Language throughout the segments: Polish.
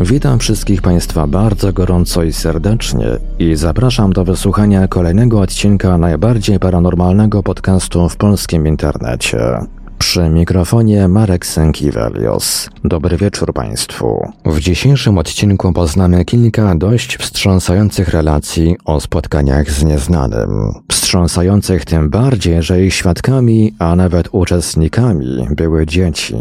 Witam wszystkich Państwa bardzo gorąco i serdecznie i zapraszam do wysłuchania kolejnego odcinka najbardziej paranormalnego podcastu w polskim internecie. Przy mikrofonie Marek Sękiewelios. Dobry wieczór Państwu. W dzisiejszym odcinku poznamy kilka dość wstrząsających relacji o spotkaniach z nieznanym. Wstrząsających tym bardziej, że ich świadkami, a nawet uczestnikami były dzieci.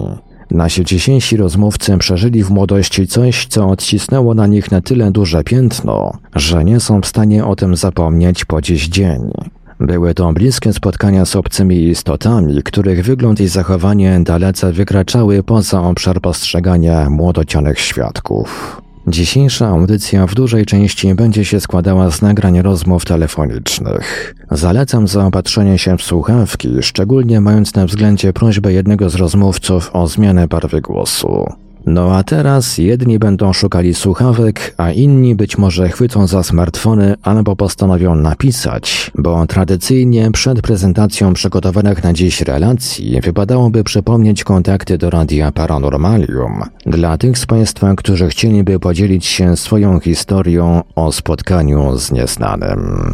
Nasi dzisiejsi rozmówcy przeżyli w młodości coś, co odcisnęło na nich na tyle duże piętno, że nie są w stanie o tym zapomnieć po dziś dzień. Były to bliskie spotkania z obcymi istotami, których wygląd i zachowanie dalece wykraczały poza obszar postrzegania młodocianych świadków. Dzisiejsza audycja w dużej części będzie się składała z nagrań rozmów telefonicznych. Zalecam zaopatrzenie się w słuchawki, szczególnie mając na względzie prośbę jednego z rozmówców o zmianę barwy głosu. No a teraz jedni będą szukali słuchawek, a inni być może chwycą za smartfony albo postanowią napisać, bo tradycyjnie przed prezentacją przygotowanych na dziś relacji wypadałoby przypomnieć kontakty do Radia Paranormalium dla tych z Państwa, którzy chcieliby podzielić się swoją historią o spotkaniu z nieznanym.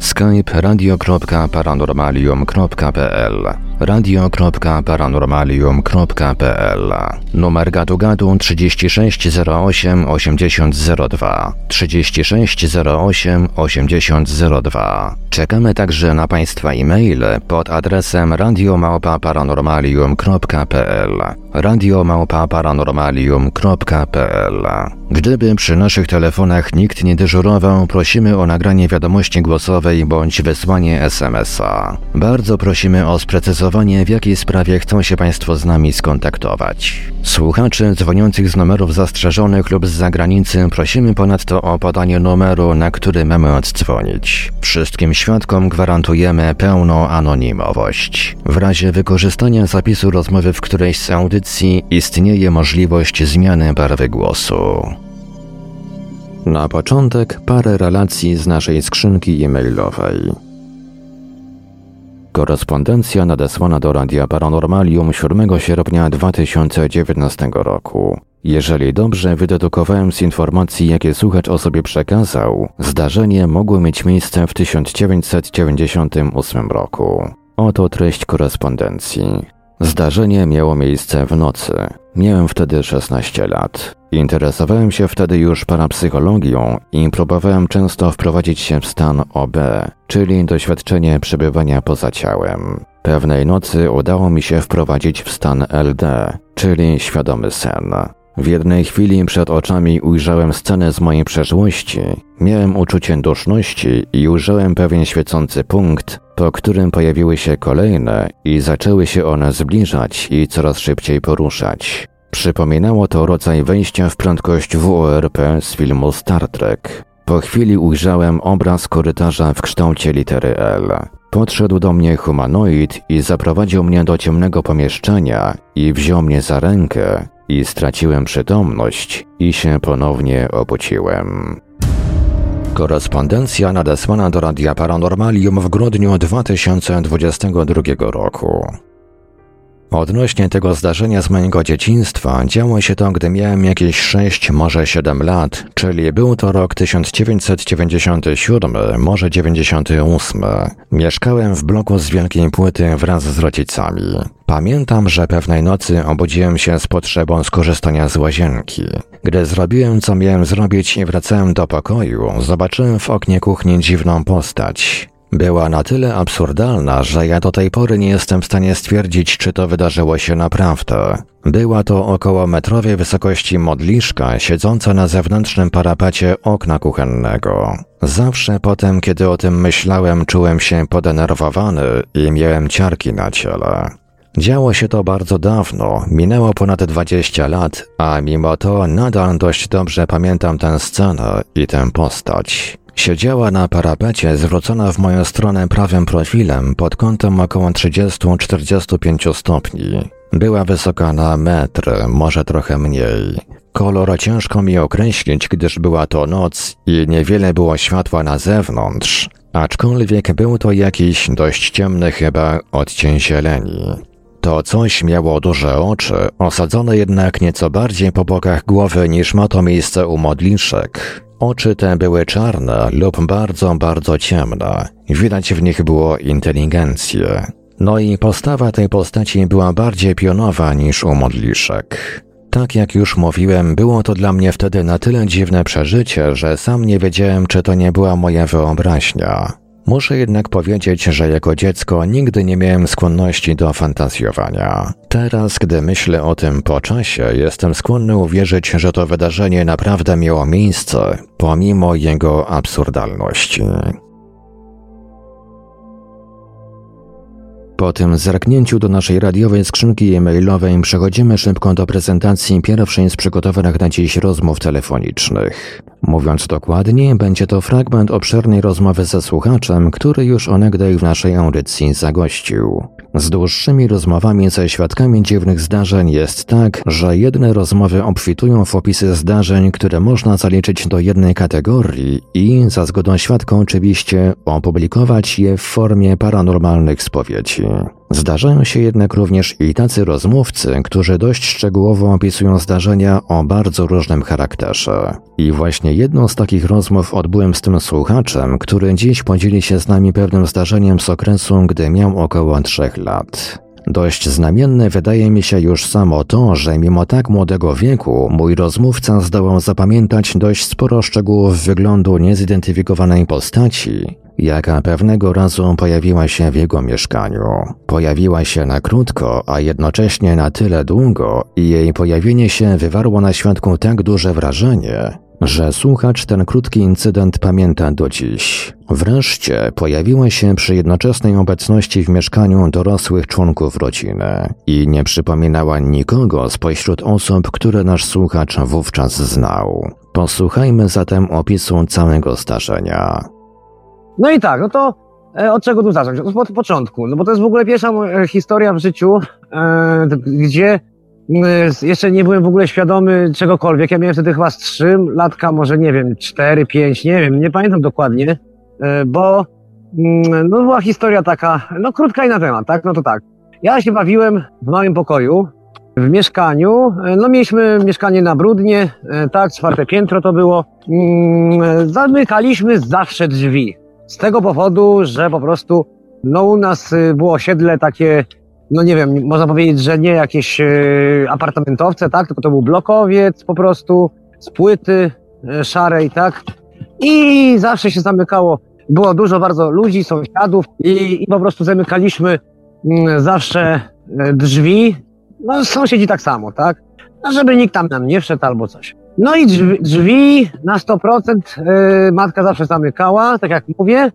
skype radio.paranormalium.pl radio.paranormalium.pl Numer gadu gadu 3608 8002 3608 8002 Czekamy także na Państwa e-maile pod adresem radiomałpa-paranormalium.pl radiomałpa-paranormalium.pl Gdyby przy naszych telefonach nikt nie dyżurował, prosimy o nagranie wiadomości głosowej bądź wysłanie SMS-a. Bardzo prosimy o sprecyzowanie, w jakiej sprawie chcą się Państwo z nami skontaktować. Słuchaczy dzwoniących z numerów zastrzeżonych lub z zagranicy prosimy ponadto o podanie numeru, na który mamy oddzwonić. Wszystkim świadkom gwarantujemy pełną anonimowość. W razie wykorzystania zapisu rozmowy w którejś z audycji istnieje możliwość zmiany barwy głosu. Na początek parę relacji z naszej skrzynki e-mailowej. Korespondencja nadesłana do Radia Paranormalium 7 sierpnia 2019 roku. Jeżeli dobrze wydedukowałem z informacji, jakie słuchacz o sobie przekazał, zdarzenie mogło mieć miejsce w 1998 roku. Oto treść korespondencji. Zdarzenie miało miejsce w nocy. Miałem wtedy 16 lat. Interesowałem się wtedy już parapsychologią i próbowałem często wprowadzić się w stan OB, czyli doświadczenie przebywania poza ciałem. Pewnej nocy udało mi się wprowadzić w stan LD, czyli świadomy sen. W jednej chwili przed oczami ujrzałem scenę z mojej przeszłości. Miałem uczucie duszności i ujrzałem pewien świecący punkt, po którym pojawiły się kolejne i zaczęły się one zbliżać i coraz szybciej poruszać. Przypominało to rodzaj wejścia w prędkość WORP z filmu Star Trek. Po chwili ujrzałem obraz korytarza w kształcie litery L. Podszedł do mnie humanoid i zaprowadził mnie do ciemnego pomieszczenia i wziął mnie za rękę i straciłem przytomność i się ponownie obudziłem. Korespondencja nadesłana do Radia Paranormalium w grudniu 2022 roku. Odnośnie tego zdarzenia z mojego dzieciństwa, działo się to, gdy miałem jakieś 6, może 7 lat, czyli był to rok 1997, może 98. Mieszkałem w bloku z wielkiej płyty wraz z rodzicami. Pamiętam, że pewnej nocy obudziłem się z potrzebą skorzystania z łazienki. Gdy zrobiłem, co miałem zrobić i wracałem do pokoju, zobaczyłem w oknie kuchni dziwną postać. Była na tyle absurdalna, że ja do tej pory nie jestem w stanie stwierdzić, czy to wydarzyło się naprawdę. Była to około metrowej wysokości modliszka siedząca na zewnętrznym parapacie okna kuchennego. Zawsze potem, kiedy o tym myślałem, czułem się podenerwowany i miałem ciarki na ciele. Działo się to bardzo dawno, minęło ponad 20 lat, a mimo to nadal dość dobrze pamiętam tę scenę i tę postać. Siedziała na parapecie zwrócona w moją stronę prawym profilem pod kątem około 30-45 stopni. Była wysoka na metr, może trochę mniej. Kolor ciężko mi określić, gdyż była to noc i niewiele było światła na zewnątrz, aczkolwiek był to jakiś dość ciemny chyba odcień zieleni. To coś miało duże oczy, osadzone jednak nieco bardziej po bokach głowy niż ma to miejsce u modliszek. Oczy te były czarne lub bardzo, bardzo ciemne. Widać w nich było inteligencję. No i postawa tej postaci była bardziej pionowa niż u modliszek. Tak jak już mówiłem, było to dla mnie wtedy na tyle dziwne przeżycie, że sam nie wiedziałem, czy to nie była moja wyobraźnia. Muszę jednak powiedzieć, że jako dziecko nigdy nie miałem skłonności do fantazjowania. Teraz, gdy myślę o tym po czasie, jestem skłonny uwierzyć, że to wydarzenie naprawdę miało miejsce, pomimo jego absurdalności. Po tym zerknięciu do naszej radiowej skrzynki e-mailowej przechodzimy szybko do prezentacji pierwszej z przygotowanych na dziś rozmów telefonicznych. Mówiąc dokładniej, będzie to fragment obszernej rozmowy ze słuchaczem, który już onegdaj w naszej audycji zagościł. Z dłuższymi rozmowami ze świadkami dziwnych zdarzeń jest tak, że jedne rozmowy obfitują w opisy zdarzeń, które można zaliczyć do jednej kategorii i, za zgodą świadka oczywiście, opublikować je w formie paranormalnych spowiedzi. Zdarzają się jednak również i tacy rozmówcy, którzy dość szczegółowo opisują zdarzenia o bardzo różnym charakterze. I właśnie jedną z takich rozmów odbyłem z tym słuchaczem, który dziś podzieli się z nami pewnym zdarzeniem z okresu, gdy miał około trzech lat. Dość znamienne wydaje mi się już samo to, że mimo tak młodego wieku mój rozmówca zdołał zapamiętać dość sporo szczegółów wyglądu niezidentyfikowanej postaci, jaka pewnego razu pojawiła się w jego mieszkaniu. Pojawiła się na krótko, a jednocześnie na tyle długo i jej pojawienie się wywarło na świadku tak duże wrażenie, że słuchacz ten krótki incydent pamięta do dziś. Wreszcie pojawiła się przy jednoczesnej obecności w mieszkaniu dorosłych członków rodziny i nie przypominała nikogo spośród osób, które nasz słuchacz wówczas znał. Posłuchajmy zatem opisu całego zdarzenia. No i tak, no to e, od czego tu zacząć? Od początku, no bo to jest w ogóle pierwsza moja historia w życiu, e, gdzie e, jeszcze nie byłem w ogóle świadomy czegokolwiek. Ja miałem wtedy chyba z 3 latka, może nie wiem, 4, 5, nie wiem, nie pamiętam dokładnie, e, bo mm, no była historia taka, no krótka i na temat, tak? No to tak. Ja się bawiłem w małym pokoju, w mieszkaniu. E, no mieliśmy mieszkanie na Brudnie, e, tak, czwarte piętro to było. Mm, zamykaliśmy zawsze drzwi. Z tego powodu, że po prostu no u nas y, było osiedle takie, no nie wiem, można powiedzieć, że nie jakieś y, apartamentowce, tak, tylko to był blokowiec po prostu z płyty y, szarej, tak. I zawsze się zamykało. Było dużo bardzo ludzi, sąsiadów i, i po prostu zamykaliśmy mm, zawsze drzwi. No sąsiedzi tak samo, tak. No, żeby nikt tam nam nie wszedł albo coś. No i drzwi, drzwi na 100% yy, matka zawsze zamykała, tak jak mówię.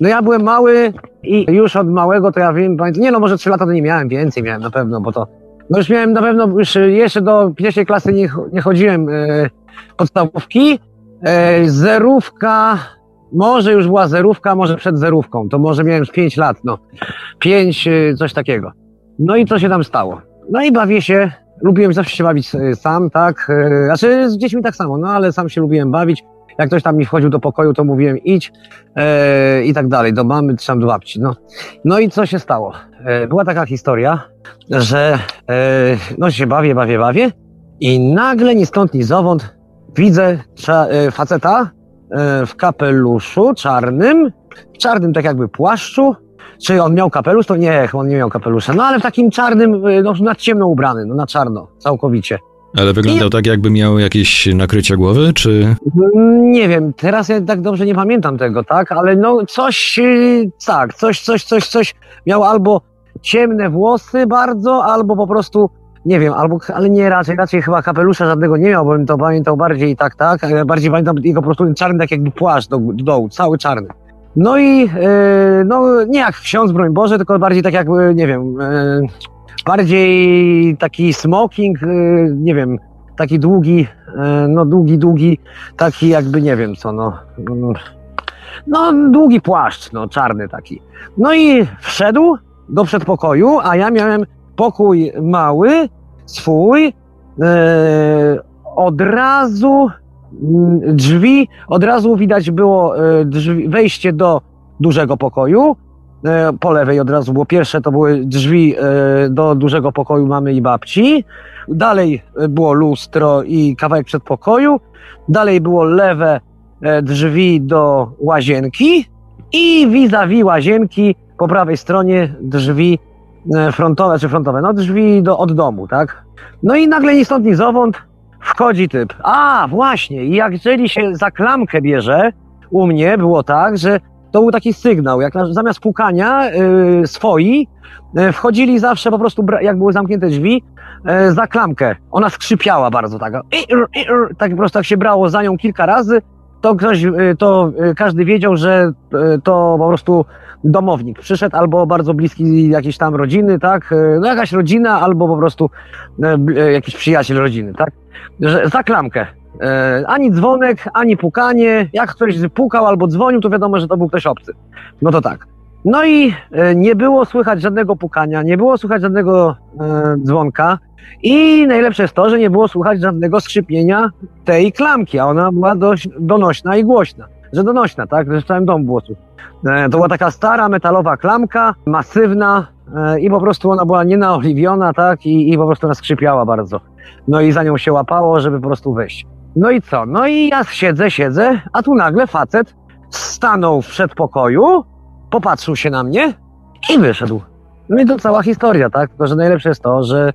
No ja byłem mały i już od małego to ja wiem, pamiętam, nie no może 3 lata to nie miałem, więcej miałem na pewno, bo to, no już miałem na pewno, już jeszcze do pierwszej klasy nie, nie chodziłem yy, podstawówki. Yy, zerówka może już była zerówka, może przed zerówką, to może miałem już 5 lat, no. 5, y, coś takiego. No i co się tam stało? No i bawię się, lubiłem zawsze się bawić y, sam, tak, y, znaczy z dziećmi tak samo, no ale sam się lubiłem bawić. Jak ktoś tam mi wchodził do pokoju, to mówiłem idź e, i tak dalej, do mamy czy do babci. No, no i co się stało? E, była taka historia, że e, no się bawię, bawię, bawię i nagle ni stąd, ni zowąd widzę cza, e, faceta e, w kapeluszu czarnym, w czarnym tak jakby płaszczu. Czy on miał kapelusz? To nie, on nie miał kapelusza. No ale w takim czarnym, e, no na ciemno ubrany, no na czarno, całkowicie. Ale wyglądał tak, jakby miał jakieś nakrycie głowy, czy... Nie wiem, teraz ja tak dobrze nie pamiętam tego, tak? Ale no coś, yy, tak, coś, coś, coś, coś miał albo ciemne włosy bardzo, albo po prostu, nie wiem, albo, ale nie raczej, raczej chyba kapelusza żadnego nie miał, bo bym to pamiętał bardziej tak, tak, ale bardziej pamiętam jego po prostu ten czarny, tak jakby płaszcz do, do dołu, cały czarny. No i, yy, no nie jak ksiądz, broń Boże, tylko bardziej tak jak, yy, nie wiem, yy, bardziej taki smoking, nie wiem, taki długi, no długi, długi, taki jakby nie wiem co, no. No, długi płaszcz, no, czarny taki. No i wszedł do przedpokoju, a ja miałem pokój mały, swój, od razu drzwi, od razu widać było e, drzwi, wejście do dużego pokoju. E, po lewej od razu było pierwsze, to były drzwi e, do dużego pokoju mamy i babci. Dalej było lustro i kawałek przedpokoju. Dalej było lewe drzwi do łazienki i vis-a-vis łazienki po prawej stronie drzwi frontowe, czy frontowe, no drzwi do, od domu, tak? No i nagle ni stąd, ni zowąd wchodzi typ. A, właśnie, i jak jeżeli się za klamkę bierze, u mnie było tak, że to był taki sygnał, jak na, zamiast pukania y, swoi, y, wchodzili zawsze po prostu, jak były zamknięte drzwi, y, za klamkę. Ona skrzypiała bardzo tak. I, r, i, r, tak po prostu jak się brało za nią kilka razy, to ktoś, y, to y, każdy wiedział, że y, to po prostu domownik przyszedł, albo bardzo bliski jakiejś tam rodziny, tak? No jakaś rodzina, albo po prostu jakiś przyjaciel rodziny, tak? Że za klamkę. Ani dzwonek, ani pukanie. Jak ktoś pukał albo dzwonił, to wiadomo, że to był ktoś obcy. No to tak. No i e, nie było słychać żadnego pukania, nie było słychać żadnego e, dzwonka i najlepsze jest to, że nie było słychać żadnego skrzypienia tej klamki, a ona była dość donośna i głośna. Że donośna, tak? Że w całym domu było. E, to była taka stara metalowa klamka, masywna i po prostu ona była nienaoliwiona, tak? I, I po prostu ona skrzypiała bardzo. No i za nią się łapało, żeby po prostu wejść. No i co? No i ja siedzę, siedzę, a tu nagle facet stanął w przedpokoju, popatrzył się na mnie i wyszedł. No i to cała historia, tak? Tylko, że najlepsze jest to, że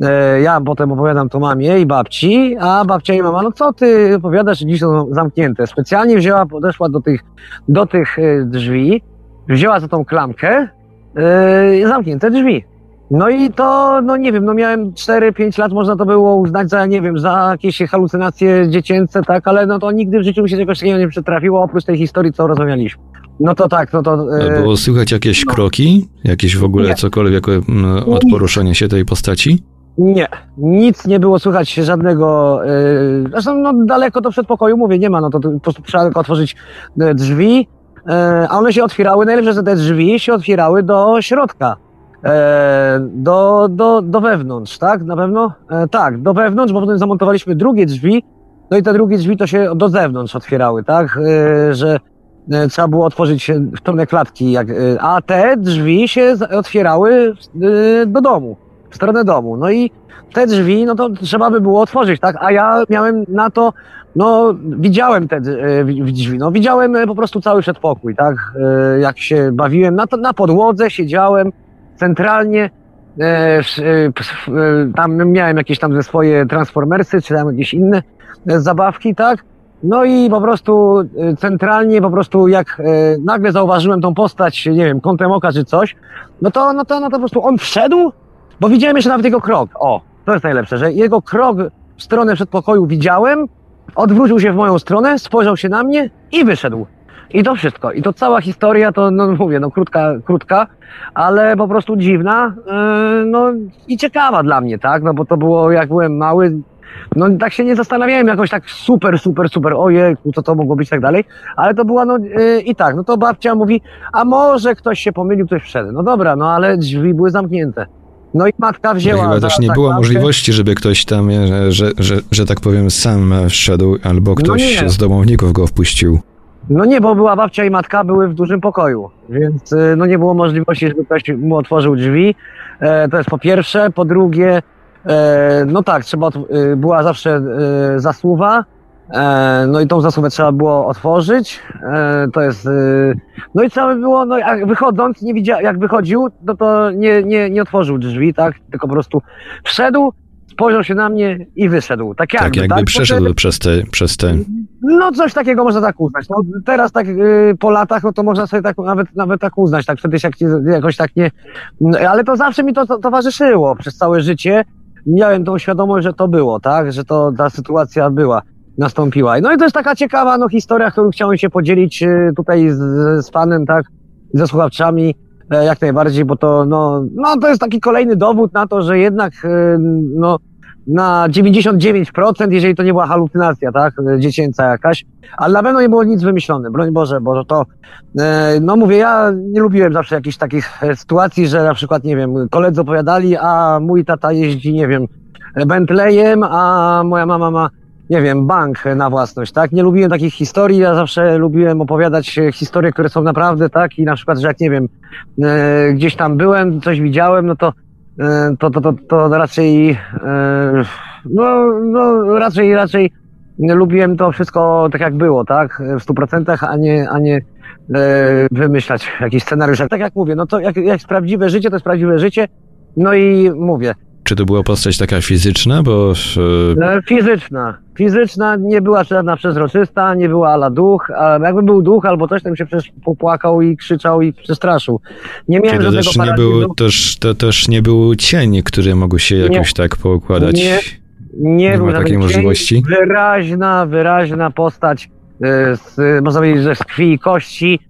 e, ja potem opowiadam to mamie i babci, a babcia i mama, no co ty opowiadasz, dziś są zamknięte. Specjalnie wzięła, podeszła do tych, do tych e, drzwi, wzięła za tą klamkę, e, zamknięte drzwi. No i to, no nie wiem, no miałem 4-5 lat, można to było uznać za, nie wiem, za jakieś halucynacje dziecięce, tak, ale no to nigdy w życiu mi się czegoś takiego nie przytrafiło, oprócz tej historii, co rozmawialiśmy. No to tak, no to... E, Było słychać jakieś kroki? Jakieś w ogóle Nie. cokolwiek em, od poruszania się tej postaci? Nie, nic nie było słychać żadnego. Yy, zresztą no, daleko do przedpokoju mówię, nie ma, no to, po prostu trzeba tylko otworzyć e, drzwi, e, a one się otwierały, najlepsze, że te drzwi się otwierały do środka. E, do, do, do wewnątrz, tak? Na pewno? E, tak, do wewnątrz, bo potem zamontowaliśmy drugie drzwi, no i te drugie drzwi to się do zewnątrz otwierały, tak? E, że e, trzeba było otworzyć e, w stronę klatki, jak, e, a te drzwi się otwierały e, do domu w stronę domu. No i te drzwi, no to trzeba by było otworzyć, tak? A ja miałem na to, no widziałem te e, wi- drzwi, no widziałem e, po prostu cały przedpokój, tak? E, Jak się bawiłem, na, to, na podłodze siedziałem centralnie, e, e, e, tam miałem jakieś tam ze swoje transformersy, czy tam jakieś inne e, zabawki, tak? No i po prostu e, centralnie, po prostu jak e, nagle zauważyłem tą postać, nie wiem, kątem oka czy coś, no to, no to, no to po prostu on wszedł, bo widziałem jeszcze nawet jego krok. O, to jest najlepsze, że jego krok w stronę przedpokoju widziałem, odwrócił się w moją stronę, spojrzał się na mnie i wyszedł. I to wszystko. I to cała historia, to no mówię, no krótka, krótka, ale po prostu dziwna, yy, no i ciekawa dla mnie, tak? No bo to było, jak byłem mały, no tak się nie zastanawiałem jakoś tak super, super, super, ojej, co to mogło być i tak dalej, ale to była no yy, i tak, no to babcia mówi, a może ktoś się pomylił, ktoś wszedł. No dobra, no ale drzwi były zamknięte. No i matka wzięła. Chyba też nie było możliwości, żeby ktoś tam, e, że, że, że tak powiem, sam wszedł, albo ktoś nie. z domowników go wpuścił. No nie, bo była babcia i matka były w dużym pokoju, więc y, no nie było możliwości, żeby ktoś mu otworzył drzwi. E, to jest po pierwsze. Po drugie, e, no tak, trzeba, y, była zawsze y, zasuwa, e, no i tą zasuwę trzeba było otworzyć. E, to jest, y, no i trzeba by było, no jak wychodząc, nie widział, jak wychodził, no to nie, nie, nie otworzył drzwi, tak, tylko po prostu wszedł, spojrzał się na mnie i wyszedł. Tak jakby, Tak, jakby tak? Przeszedł przez te, przez te... no coś takiego można tak uznać. No, teraz tak po latach, no to można sobie tak, nawet, nawet tak uznać. Tak wtedy się jakoś tak nie... no, Ale to zawsze mi to, to towarzyszyło przez całe życie. Miałem tą świadomość, że to było, tak? Że to ta sytuacja była, nastąpiła. No i to jest taka ciekawa no, historia, którą chciałem się podzielić y, tutaj z, z panem, tak? Ze słuchaczami. e, Jak najbardziej, bo to, no, no, to jest taki kolejny dowód na to, że jednak, y, no, na 99%, jeżeli to nie była halucynacja, tak, dziecięca jakaś, ale na pewno nie było nic wymyślone, broń Boże, bo to, e, no mówię, ja nie lubiłem zawsze jakichś takich e, sytuacji, że na przykład, nie wiem, koledzy opowiadali, a mój tata jeździ, nie wiem, Bentleyem, a moja mama ma, nie wiem, bank na własność, tak, nie lubiłem takich historii, ja zawsze lubiłem opowiadać e, historie, które są naprawdę, tak, i na przykład, że jak, nie wiem, gdzieś tam byłem, coś widziałem, no to to, to, to, to raczej, e, no, no raczej, raczej lubiłem to wszystko tak jak było, tak, w stu procentach, a nie, a nie e, wymyślać jakiś scenariusz. Tak jak mówię, no to jak, jak prawdziwe życie, to jest prawdziwe życie, no i mówię, Czy to była postać taka fizyczna, bo... e, e, fizyczna, fizyczna, nie była żadna przezroczysta, nie była ala duch, a jakby był duch albo coś, to bym się przecież popłakał i krzyczał i przestraszył. Nie miałem żadnego też nie, był, też, to też nie był cień, który mógł się jakoś tak poukładać? Nie. Nie, Nie był takiej cień. możliwości? Wyraźna, wyraźna postać, e, z, można powiedzieć, że z krwi i kości.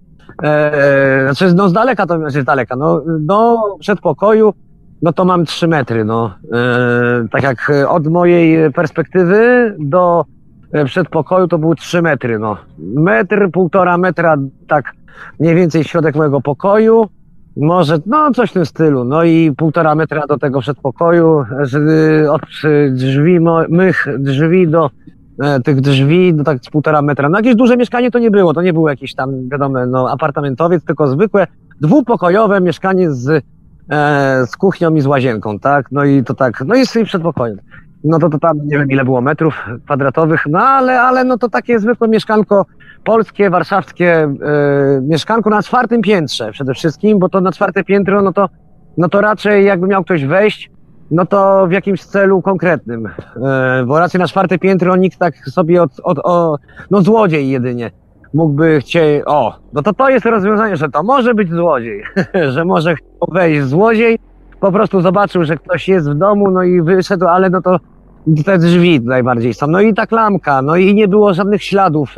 Znaczy, no z daleka to, znaczy z daleka, no do przedpokoju, no to mam trzy metry, no. E, tak jak e, od mojej perspektywy do e, przedpokoju to był trzy metry, no. Metr, półtora metra, tak mniej więcej środek mojego pokoju. Może, no coś w tym stylu. No i półtora metra do tego przedpokoju, że, od drzwi, mych drzwi do tych drzwi, do tak z półtora metra. No jakieś duże mieszkanie to nie było, to nie było jakieś tam, wiadomo, no apartamentowiec, tylko zwykłe, dwupokojowe mieszkanie z, e, z kuchnią i z łazienką, tak? No i to tak, no i z tym przedpokojem. No to, to tam nie wiem ile było metrów kwadratowych, no ale, ale no to takie zwykłe mieszkanko polskie, warszawskie e, mieszkanko na czwartym piętrze przede wszystkim, bo to na czwarte piętro, no to, no to raczej jakby miał ktoś wejść, no to w jakimś celu konkretnym, e, bo raczej na czwarte piętro nikt tak sobie od, od o, no złodziej jedynie mógłby chcieć, o, no to to jest rozwiązanie, że to może być złodziej, że może chciał wejść złodziej, po prostu zobaczył, że ktoś jest w domu, no i wyszedł, ale no to te drzwi najbardziej są, no i ta klamka, no i nie było żadnych śladów,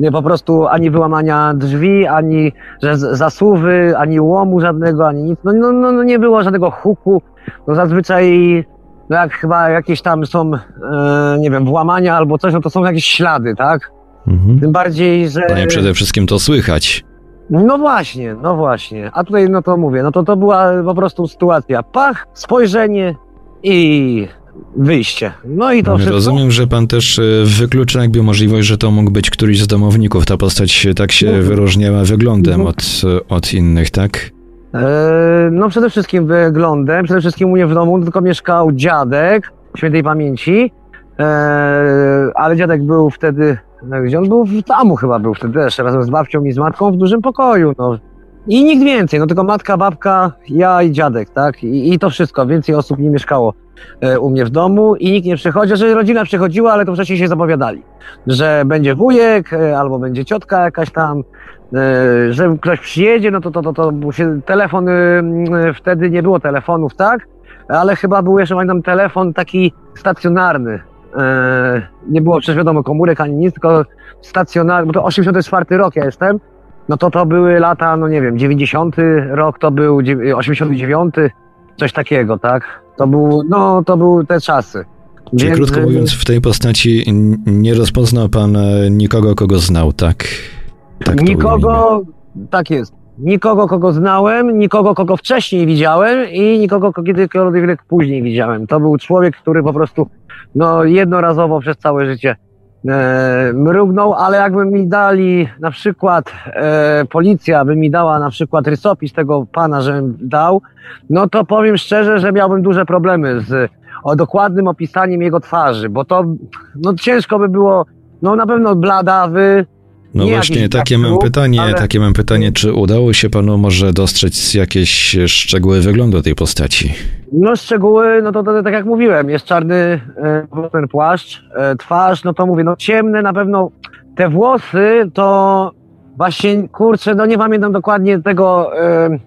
nie po prostu ani wyłamania drzwi, ani że zasuwy, ani łomu żadnego, ani nic. No, no, no, no nie było żadnego huku. No zazwyczaj, no jak chyba jakieś tam są, e, nie wiem, włamania albo coś, no to są jakieś ślady, tak? Mhm. Tym bardziej, że... No i przede wszystkim to słychać. No właśnie, no właśnie. A tutaj, no to mówię, no to to była po prostu sytuacja. Pach, spojrzenie i wyjście. No i to wszystko. Rozumiem, że pan też e, wyklucza jakby możliwość, że to mógł być któryś z domowników. Ta postać tak się Mhm. wyróżniała wyglądem Mhm. od, od innych, tak? E, No przede wszystkim wyglądem, przede wszystkim u mnie w domu tylko mieszkał dziadek świętej pamięci, e, ale dziadek był wtedy, no, gdzie on był? W domu chyba był wtedy też, razem z babcią i z matką w dużym pokoju, no. I nikt więcej, no tylko matka, babka, ja i dziadek, tak? I, i to wszystko, więcej osób nie mieszkało e, u mnie w domu i nikt nie przychodził, że rodzina przychodziła, ale to wcześniej się zapowiadali, że będzie wujek e, albo będzie ciotka jakaś tam, e, że ktoś przyjedzie, no to, to, to, to się telefon, y, y, wtedy nie było telefonów, tak? Ale chyba był jeszcze, pamiętam, telefon taki stacjonarny. E, nie było przecież wiadomo komórek ani nic, tylko stacjonarny, bo to 84 rok ja jestem, no to to były lata, no nie wiem, 90 rok to był, dziew- 89, coś takiego, tak? To był, no to były te czasy. Czyli Więc- krótko mówiąc, w tej postaci nie rozpoznał pan e, nikogo, kogo znał, tak? tak nikogo, tak jest. Nikogo, kogo znałem, nikogo, kogo wcześniej widziałem i nikogo, kogo kiedykolwiek później widziałem. To był człowiek, który po prostu no, jednorazowo przez całe życie e, mrugnął, ale jakby mi dali na przykład, e, policja by mi dała na przykład rysopis tego pana, że dał, no to powiem szczerze, że miałbym duże problemy z o dokładnym opisaniem jego twarzy, bo to no, ciężko by było, no na pewno bladawy, No nie właśnie, takie mam brak pytanie, ale- takie mam pytanie, czy udało się panu może dostrzec jakieś szczegóły wyglądu tej postaci? No szczegóły, no to, to, tak jak mówiłem, jest czarny e, ten płaszcz, e, twarz, no to mówię, no ciemne na pewno, te włosy to właśnie, kurczę, no nie pamiętam dokładnie tego, e,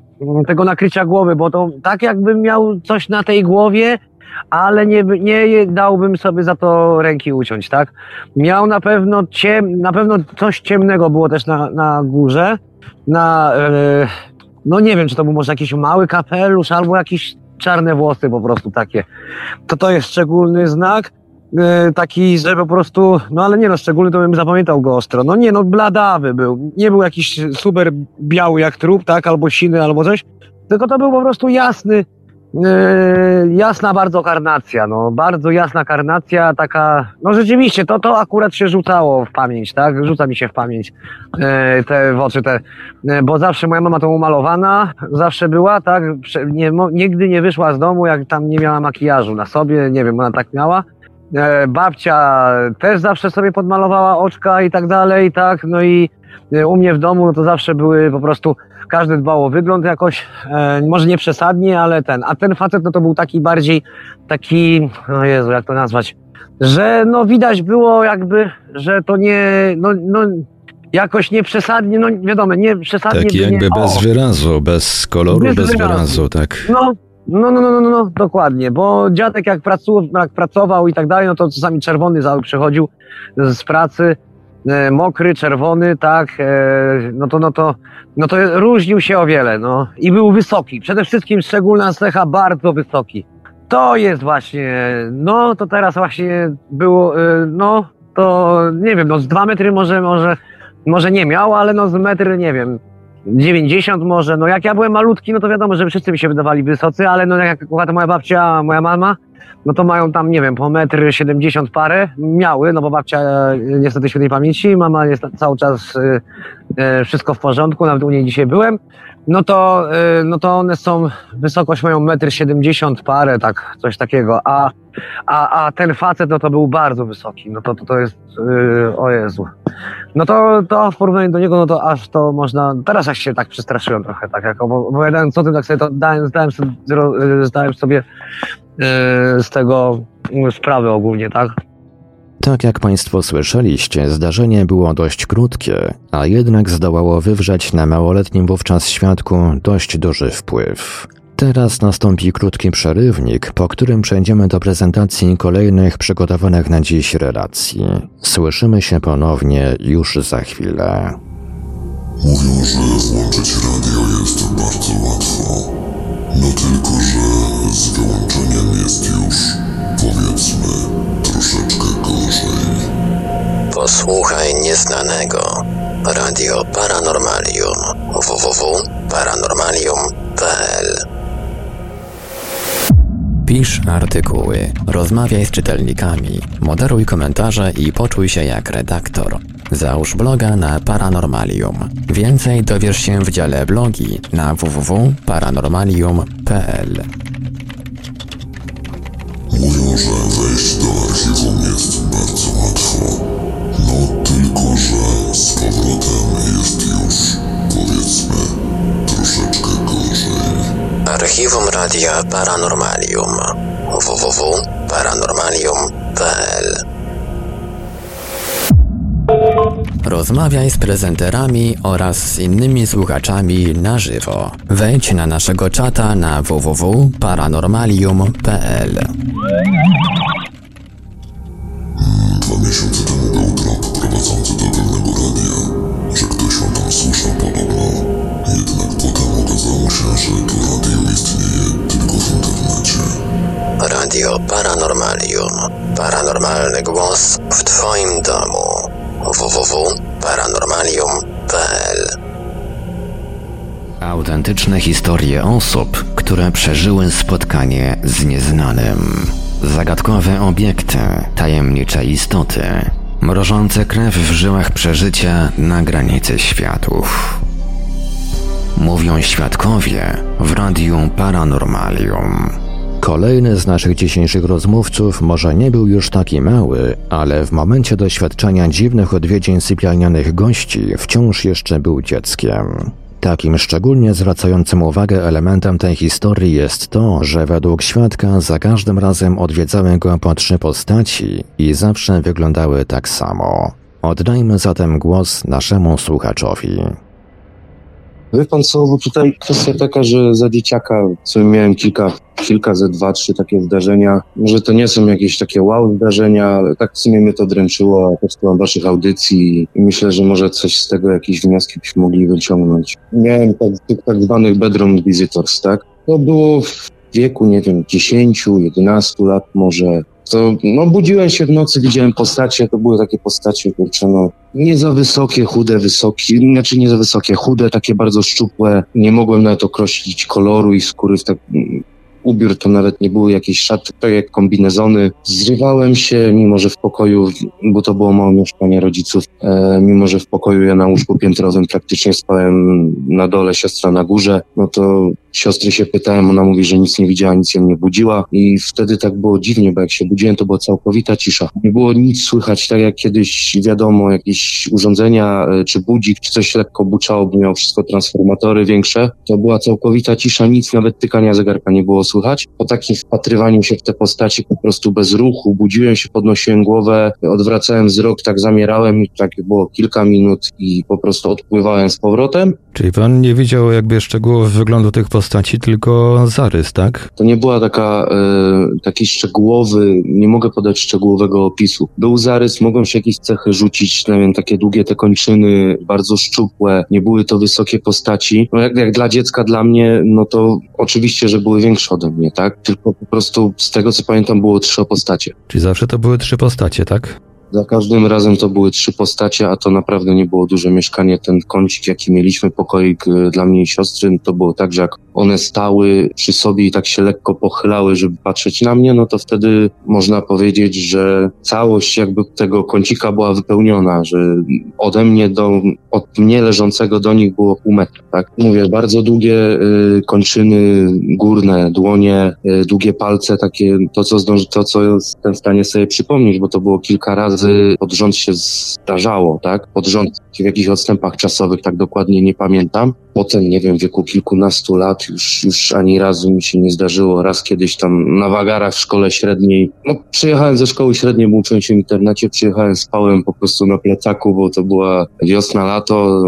tego nakrycia głowy, bo to tak jakbym miał coś na tej głowie, ale nie, nie dałbym sobie za to ręki uciąć, tak? Miał na pewno ciem, na pewno coś ciemnego było też na, na górze, na, e, no nie wiem, czy to był może jakiś mały kapelusz albo jakiś czarne włosy po prostu takie. To to jest szczególny znak, e, taki, że po prostu, no ale nie no, szczególny to bym zapamiętał go ostro. No nie no, bladawy był. Nie był jakiś super biały jak trup, tak, albo siny, albo coś, tylko to był po prostu jasny, e, jasna bardzo karnacja, no, bardzo jasna karnacja, taka, no rzeczywiście, to, to akurat się rzucało w pamięć, tak, rzuca mi się w pamięć e, te w oczy, te, e, bo zawsze moja mama to umalowana, zawsze była, tak, nie, nigdy nie wyszła z domu, jak tam nie miała makijażu na sobie, nie wiem, ona tak miała. Babcia też zawsze sobie podmalowała oczka i tak dalej, tak, no i u mnie w domu, no to zawsze były po prostu, każdy dbał o wygląd jakoś, e, może nie przesadnie, ale ten, a ten facet, no to był taki bardziej, taki, no Jezu, jak to nazwać, że no widać było jakby, że to nie, no, no jakoś nie przesadnie, no wiadomo, nie przesadnie. Taki by jakby nie, bez o, wyrazu, bez koloru, Bez bez, wyrazu. wyrazu, tak. no, no, no, no, no, no, no, dokładnie, bo dziadek jak, pracu, jak pracował i tak dalej, no to czasami czerwony cały przychodził z pracy, mokry, czerwony, tak, e, no to, no to, no to różnił się o wiele, no i był wysoki, przede wszystkim szczególna cecha, bardzo wysoki. To jest właśnie, no to teraz właśnie było, e, no to nie wiem, no z dwa metry może, może, może nie miał, ale no z metry, nie wiem, 90 może, no jak ja byłem malutki, no to wiadomo, że wszyscy mi się wydawali wysocy, ale no jak akurat moja babcia, moja mama, no to mają tam, nie wiem, po metr 70 parę, miały, no bo babcia e, niestety świętej pamięci, mama jest cały czas e, e, wszystko w porządku, nawet u niej dzisiaj byłem, no to, e, no to one są, wysokość mają metr 70 parę, tak, coś takiego, a, a, a ten facet, no to był bardzo wysoki, no to, to, to jest, e, o Jezu. No to, to w porównaniu do niego, no to aż to można. Teraz aż się tak przestraszyłem trochę, tak jak opowiadając o tym, tak sobie to dałem, zdałem, sobie, zro- zdałem sobie e, z tego mm, sprawę ogólnie, tak? Tak jak Państwo słyszeliście, zdarzenie było dość krótkie, a jednak zdołało wywrzeć na małoletnim wówczas świadku dość duży wpływ. Teraz nastąpi krótki przerywnik, po którym przejdziemy do prezentacji kolejnych przygotowanych na dziś relacji. Słyszymy się ponownie już za chwilę. Mówią, że włączyć radio jest bardzo łatwo. No tylko, że z wyłączeniem jest już, powiedzmy, troszeczkę gorzej. Posłuchaj nieznanego. Radio Paranormalium. www.paranormalium.pl Pisz artykuły, rozmawiaj z czytelnikami, moderuj komentarze i poczuj się jak redaktor. Załóż bloga na Paranormalium. Więcej dowiesz się w dziale blogi na www.paranormalium.pl Mówią, że wejść do archiwum jest bardzo Archiwum Radia Paranormalium www.paranormalium.pl Rozmawiaj z prezenterami oraz z innymi słuchaczami na żywo. Wejdź na naszego czata na www.paranormalium.pl Dwa miesiące temu był trop prowadzący do pewnego radia, że ktoś o tam słyszał podobno. Się, że to radio istnieje tylko w internecie. Radio Paranormalium. Paranormalny głos w Twoim domu. www.paranormalium.pl Autentyczne historie osób, które przeżyły spotkanie z nieznanym. Zagadkowe obiekty, tajemnicze istoty, mrożące krew w żyłach przeżycia na granicy światów. Mówią świadkowie w Radiu Paranormalium. Kolejny z naszych dzisiejszych rozmówców może nie był już taki mały, ale w momencie doświadczenia dziwnych odwiedzin sypialnianych gości wciąż jeszcze był dzieckiem. Takim szczególnie zwracającym uwagę elementem tej historii jest to, że według świadka za każdym razem odwiedzały go po trzy postaci i zawsze wyglądały tak samo. Oddajmy zatem głos naszemu słuchaczowi. Wie pan co, bo tutaj kwestia taka, że za dzieciaka sobie miałem kilka, kilka ze dwa, trzy takie wydarzenia. Może to nie są jakieś takie wow wydarzenia, ale tak w sumie mnie to dręczyło. Posłucham waszych audycji i myślę, że może coś z tego, jakieś wnioski byśmy mogli wyciągnąć. Miałem tak, tych tak zwanych bedroom visitors, tak? To było w wieku, nie wiem, 10, 11 lat może to no, budziłem się w nocy, widziałem postacie, to były takie postacie, kurczę, no, nie za wysokie, chude, wysokie, znaczy nie za wysokie, chude, takie bardzo szczupłe, nie mogłem nawet określić koloru i skóry w tak, ubiór to nawet nie były jakieś szaty, tak jak kombinezony. Zrywałem się, mimo że w pokoju, bo to było małe mieszkanie rodziców, e, mimo że w pokoju ja na łóżku piętrowym praktycznie spałem na dole, siostra na górze, no to siostry się pytałem, ona mówi, że nic nie widziała, nic ją nie budziła i wtedy tak było dziwnie, bo jak się budziłem, to była całkowita cisza. Nie było nic słychać, tak jak kiedyś wiadomo, jakieś urządzenia, e, czy budzik, czy coś lekko buczało, bo miał wszystko transformatory większe, to była całkowita cisza, nic, nawet tykania zegarka nie było Po takim wpatrywaniu się w te postaci po prostu bez ruchu, budziłem się, podnosiłem głowę, odwracałem wzrok, tak zamierałem tak było kilka minut i po prostu odpływałem z powrotem. Czyli pan nie widział jakby szczegółów wyglądu tych postaci, tylko zarys, tak? To nie była taka, e, taki szczegółowy, nie mogę podać szczegółowego opisu. Był zarys, mogłem się jakieś cechy rzucić, nie wiem, takie długie te kończyny, bardzo szczupłe, nie były to wysokie postaci. No jak, jak dla dziecka, dla mnie, no to oczywiście, że były większe ode mnie, tak? Tylko po prostu z tego, co pamiętam, było trzy postacie. Czyli zawsze to były trzy postacie, tak? Za każdym razem to były trzy postacie, a to naprawdę nie było duże mieszkanie. Ten kącik, jaki mieliśmy, pokoik y, dla mnie i siostry, to było tak, że jak one stały przy sobie i tak się lekko pochylały, żeby patrzeć na mnie, no to wtedy można powiedzieć, że całość jakby tego kącika była wypełniona, że ode mnie do, od mnie leżącego do nich było pół metra, tak? Mówię, bardzo długie y, kończyny górne, dłonie, y, długie palce, takie, to co zdąży, to co jestem w stanie sobie przypomnieć, bo to było kilka razy pod rząd się zdarzało, tak? Pod rząd w jakichś odstępach czasowych, tak dokładnie nie pamiętam. Potem, nie wiem, w wieku kilkunastu lat już, już ani razu mi się nie zdarzyło. Raz kiedyś tam na wagarach w szkole średniej, no przyjechałem ze szkoły średniej, bo uczyłem się w internecie, przyjechałem, spałem po prostu na plecaku, bo to była wiosna, lato,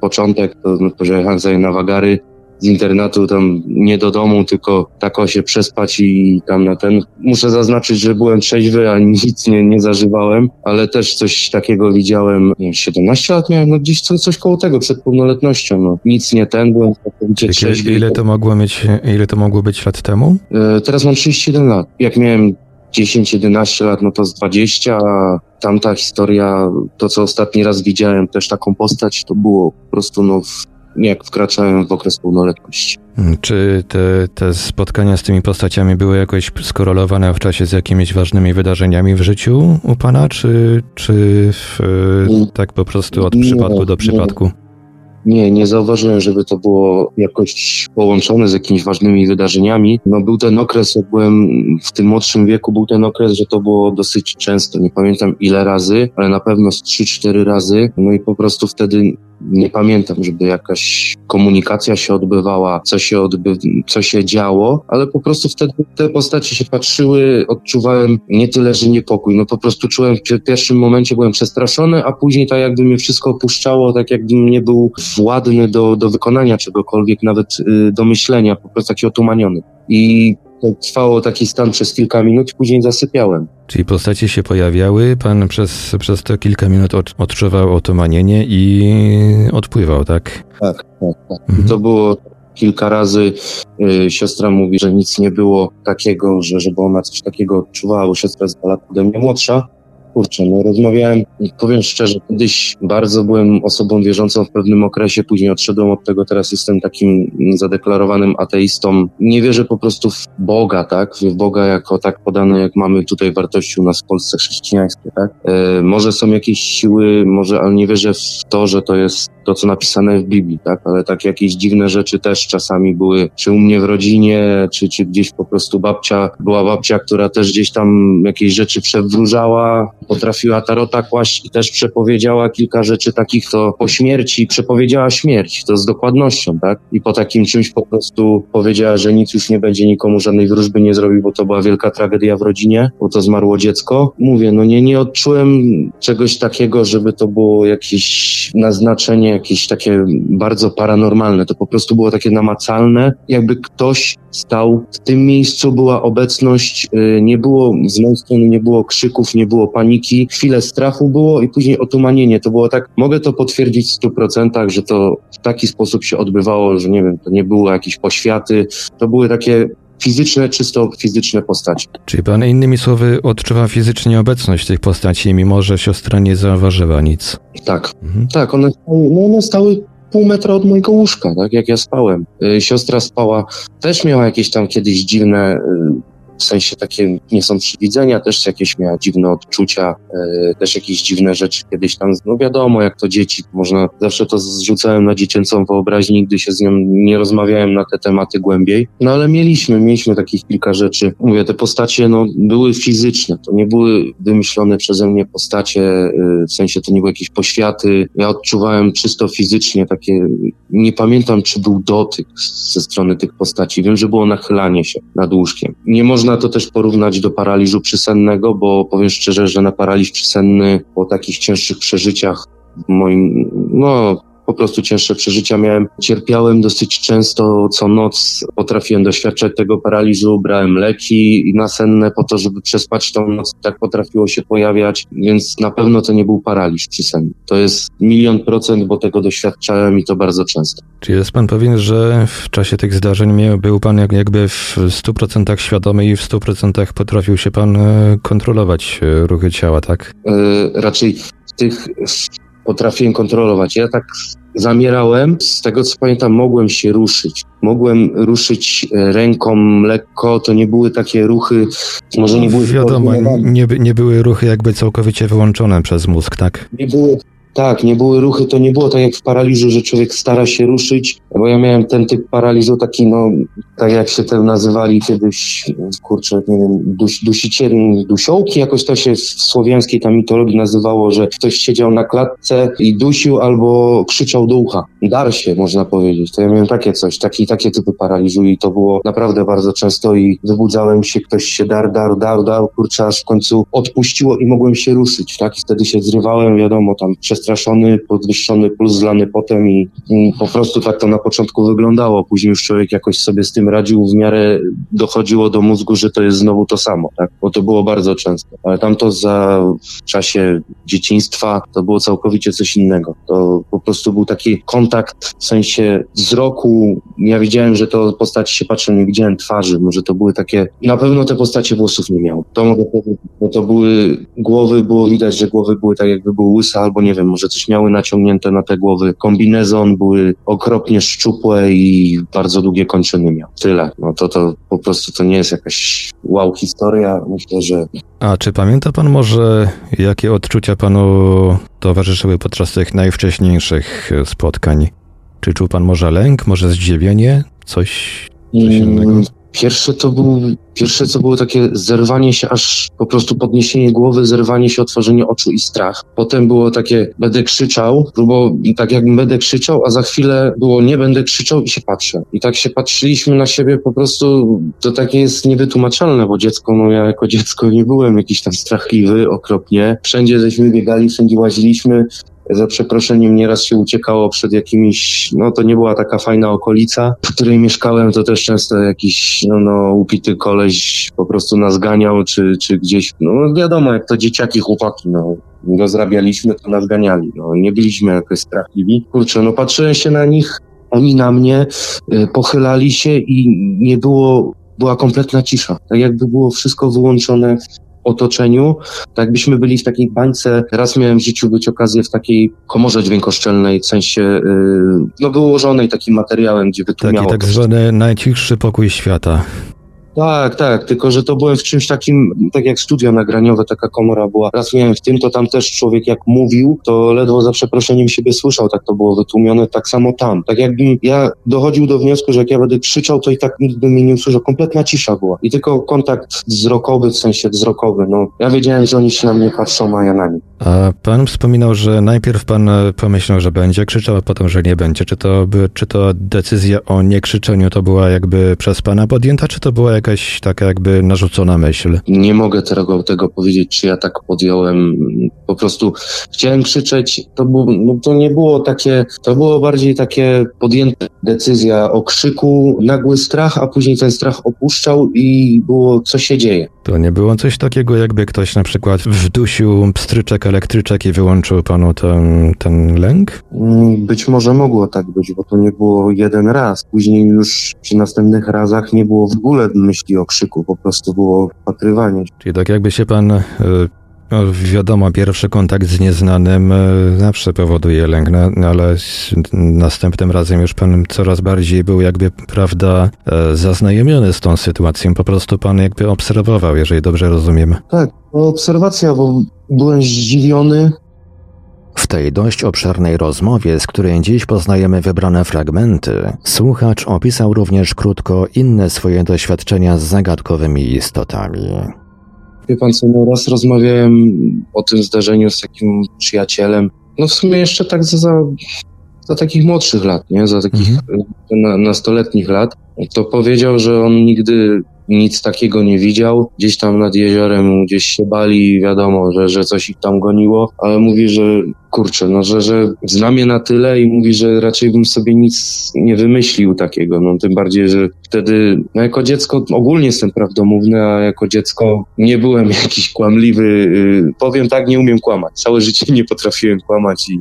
początek, to no, pojechałem sobie na wagary, z internatu tam nie do domu, tylko tak o się przespać i tam na ten. Muszę zaznaczyć, że byłem trzeźwy, a nic nie, nie zażywałem, ale też coś takiego widziałem, nie wiem, 17 lat miałem, no gdzieś coś, coś koło tego, przed pełnoletnością, no. Nic nie ten, byłem całkowicie trzeźwy. Ile to mogło mieć, ile to mogło być lat temu? E, teraz mam 31 lat. Jak miałem 10-11 lat, no to z 20, a tamta historia, to co ostatni raz widziałem, też taką postać, to było po prostu no w jak wkraczałem w okres pełnoletności. Hmm, czy te, te spotkania z tymi postaciami były jakoś skorelowane w czasie z jakimiś ważnymi wydarzeniami w życiu u pana, czy, czy w, tak po prostu od nie, przypadku do przypadku? Nie, nie zauważyłem, żeby to było jakoś połączone z jakimiś ważnymi wydarzeniami. No był ten okres, jak byłem w tym młodszym wieku, był ten okres, że to było dosyć często. Nie pamiętam ile razy, ale na pewno z 3-4 razy. No i po prostu wtedy nie pamiętam, żeby jakaś komunikacja się odbywała, co się, odby co się działo, ale po prostu wtedy te postacie się patrzyły, odczuwałem nie tyle, że niepokój, no po prostu czułem, w pierwszym momencie byłem przestraszony, a później tak jakby mnie wszystko opuszczało, tak jakbym nie był władny do, do wykonania czegokolwiek, nawet y, do myślenia, po prostu taki otumaniony. I trwało taki stan przez kilka minut, później zasypiałem. Czyli postacie się pojawiały, pan przez, przez te kilka minut od, odczuwał otumanienie i odpływał, tak? Tak, tak, tak. Mhm. To było kilka razy. Y, siostra mówi, że nic nie było takiego, że żeby ona coś takiego odczuwała, bo siostra jest dwa lata ode mnie młodsza. Kurczę, no rozmawiałem, powiem szczerze, kiedyś bardzo byłem osobą wierzącą w pewnym okresie, później odszedłem od tego, teraz jestem takim zadeklarowanym ateistą. Nie wierzę po prostu w Boga, tak? W Boga jako tak podane, jak mamy tutaj wartości u nas w Polsce chrześcijańskie, tak? E, może są jakieś siły, może, ale nie wierzę w to, że to jest to, co napisane w Biblii, tak? Ale tak jakieś dziwne rzeczy też czasami były, czy u mnie w rodzinie, czy, czy gdzieś po prostu babcia, była babcia, która też gdzieś tam jakieś rzeczy przewróżała, potrafiła tarota kłaść i też przepowiedziała kilka rzeczy takich, to po śmierci przepowiedziała śmierć, to z dokładnością, tak? I po takim czymś po prostu powiedziała, że nic już nie będzie, nikomu żadnej wróżby nie zrobił, bo to była wielka tragedia w rodzinie, bo to zmarło dziecko. Mówię, no nie, nie odczułem czegoś takiego, żeby to było jakieś naznaczenie, jakieś takie bardzo paranormalne. To po prostu było takie namacalne, jakby ktoś stał. W tym miejscu była obecność, y, nie było z mojej strony, nie było krzyków, nie było paniki. Chwilę strachu było i później otumanienie. To było tak, mogę to potwierdzić w stu procentach, że to w taki sposób się odbywało, że nie wiem, to nie było jakieś poświaty. To były takie fizyczne, czysto fizyczne postacie. Czyli pan innymi słowy odczuwa fizycznie obecność tych postaci, mimo że siostra nie zauważyła nic. Tak, mhm. tak, one, no one stały pół metra od mojego łóżka, tak jak ja spałem. Y, siostra spała, też miała jakieś tam kiedyś dziwne y, w sensie takie nie są przywidzenia, też jakieś miała dziwne odczucia, e, też jakieś dziwne rzeczy kiedyś tam, no wiadomo, jak to dzieci, można, zawsze to zrzucałem na dziecięcą wyobraźnię, nigdy się z nią nie rozmawiałem na te tematy głębiej, no ale mieliśmy, mieliśmy takich kilka rzeczy. Mówię, te postacie, no, były fizyczne, to nie były wymyślone przeze mnie postacie, e, w sensie to nie były jakieś poświaty, ja odczuwałem czysto fizycznie takie, nie pamiętam, czy był dotyk ze strony tych postaci, wiem, że było nachylanie się nad łóżkiem. Nie można można to też porównać do paraliżu przysennego, bo powiem szczerze, że na paraliż przysenny po takich cięższych przeżyciach moim, no, po prostu cięższe przeżycia miałem. Cierpiałem dosyć często, co noc potrafiłem doświadczać tego paraliżu, brałem leki nasenne po to, żeby przespać tą noc. Tak potrafiło się pojawiać, więc na pewno to nie był paraliż przysenny. To jest milion procent, bo tego doświadczałem i to bardzo często. Czy jest pan pewien, że w czasie tych zdarzeń był pan jakby w 100% świadomy i w 100% potrafił się pan e, kontrolować e, ruchy ciała, tak? Yy, raczej w tych potrafiłem kontrolować. Ja tak zamierałem, z tego co pamiętam, mogłem się ruszyć. Mogłem ruszyć e, ręką lekko, to nie były takie ruchy, może nie były... Wiadomo, nie, nie były ruchy jakby całkowicie wyłączone przez mózg, tak? Nie były, tak, nie były ruchy, to nie było tak jak w paraliżu, że człowiek stara się ruszyć, bo ja miałem ten typ paraliżu taki, no, tak jak się te nazywali kiedyś, kurczę, nie wiem, duś, dusicieli, dusiołki, jakoś to się w słowiańskiej tam mitologii nazywało, że ktoś siedział na klatce i dusił albo krzyczał do ucha. Dar się, można powiedzieć. To ja miałem takie coś, taki, takie typy paraliżu i to było naprawdę bardzo często i wybudzałem się, ktoś się dar, dar, dar, dar, kurczę, aż w końcu odpuściło i mogłem się ruszyć, tak? I wtedy się zrywałem, wiadomo, tam przez przestraszony, podwyższony puls zlany potem i, i, po prostu tak to na początku wyglądało. Później już człowiek jakoś sobie z tym radził, w miarę dochodziło do mózgu, że to jest znowu to samo, tak? Bo to było bardzo często. Ale tamto za w czasie dzieciństwa to było całkowicie coś innego. To po prostu był taki kontakt w sensie wzroku. Ja widziałem, że to postaci się patrzą, nie widziałem twarzy. Może to były takie, na pewno te postacie włosów nie miały. To mogę powiedzieć, bo to były głowy, było widać, że głowy były tak jakby były łyse albo nie wiem, może coś miały naciągnięte na te głowy. Kombinezon były okropnie szczupłe i bardzo długie kończyny miał. Tyle. No to to po prostu to nie jest jakaś wow historia. Myślę, że... A czy pamięta pan może, jakie odczucia panu towarzyszyły podczas tych najwcześniejszych spotkań? Czy czuł pan może lęk, może zdziwienie? Coś, coś mm, innego? Pierwsze to był, pierwsze co było takie zerwanie się, aż po prostu podniesienie głowy, zerwanie się, otworzenie oczu i strach. Potem było takie, będę krzyczał, bo tak jakbym będę krzyczał, a za chwilę było, nie będę krzyczał i się patrzę. I tak się patrzyliśmy na siebie po prostu, to takie jest niewytłumaczalne, bo dziecko, no ja jako dziecko nie byłem jakiś tam strachliwy okropnie. Wszędzie żeśmy biegali, wszędzie łaziliśmy, za przeproszeniem nieraz się uciekało przed jakimiś, no to nie była taka fajna okolica, w której mieszkałem, to też często jakiś, no, no upity koleś po prostu nas ganiał, czy, czy gdzieś, no wiadomo, jak to dzieciaki, chłopaki, no rozrabialiśmy, to nas ganiali, no nie byliśmy jakoś strachliwi. Kurczę, no patrzyłem się na nich, oni na mnie y, pochylali się i nie było, była kompletna cisza. Tak jakby było wszystko wyłączone otoczeniu, tak jakbyśmy byli w takiej bańce. Raz miałem w życiu być okazję w takiej komorze dźwiękoszczelnej, w sensie, y, no wyłożonej takim materiałem, gdzie Taki wytłumiało tak zwany najcichszy pokój świata. Tak, tak, tylko że to byłem w czymś takim, tak jak studia nagraniowe, taka komora była. Raz miałem w tym, to tam też człowiek jak mówił, to ledwo za przeproszeniem siebie słyszał, tak to było wytłumione, tak samo tam. Tak jakbym ja dochodził do wniosku, że jak ja będę krzyczał, to i tak nikt by mnie nie usłyszał. Kompletna cisza była. I tylko kontakt wzrokowy, w sensie wzrokowy, no. Ja wiedziałem, że oni się na mnie patrzą, a ja na nich. A pan wspominał, że najpierw pan e, pomyślał, że będzie krzyczał, a potem, że nie będzie. Czy to, by, czy to decyzja o niekrzyczeniu to była jakby przez pana podjęta, czy to była jakaś taka jakby narzucona myśl? Nie mogę tego, tego powiedzieć, czy ja tak podjąłem. Po prostu chciałem krzyczeć. To, było, no, to nie było takie, to było bardziej takie podjęte decyzja o krzyku, nagły strach, a później ten strach opuszczał i było, co się dzieje. To nie było coś takiego, jakby ktoś na przykład wdusił pstryczek elektryczek i wyłączył panu ten, ten lęk? Mm, Być może mogło tak być, bo to nie było jeden raz. Później już przy następnych razach nie było w ogóle myśli o krzyku, po prostu było wpatrywanie. się. Czyli tak jakby się pan, e, no wiadomo, pierwszy kontakt z nieznanym e, zawsze powoduje lęk, no, no ale następnym razem już pan coraz bardziej był jakby, prawda, e, zaznajomiony z tą sytuacją. Po prostu pan jakby obserwował, jeżeli dobrze rozumiem. Tak, no, obserwacja, bo byłem zdziwiony, tej dość obszernej rozmowie, z której dziś poznajemy wybrane fragmenty, słuchacz opisał również krótko inne swoje doświadczenia z zagadkowymi istotami. Wie pan co, no raz rozmawiałem o tym zdarzeniu z takim przyjacielem, no w sumie jeszcze tak za, za, za takich młodszych lat, nie, za takich e, na, nastoletnich lat, to powiedział, że on nigdy nic takiego nie widział, gdzieś tam nad jeziorem gdzieś się bali, wiadomo, że, że coś ich tam goniło, ale mówi, że kurczę, no że, że zna mnie na tyle i mówi, że raczej bym sobie nic nie wymyślił takiego, no tym bardziej, że wtedy, no jako dziecko ogólnie jestem prawdomówny, a jako dziecko nie byłem jakiś kłamliwy, y, powiem tak, nie umiem kłamać, całe życie nie potrafiłem kłamać i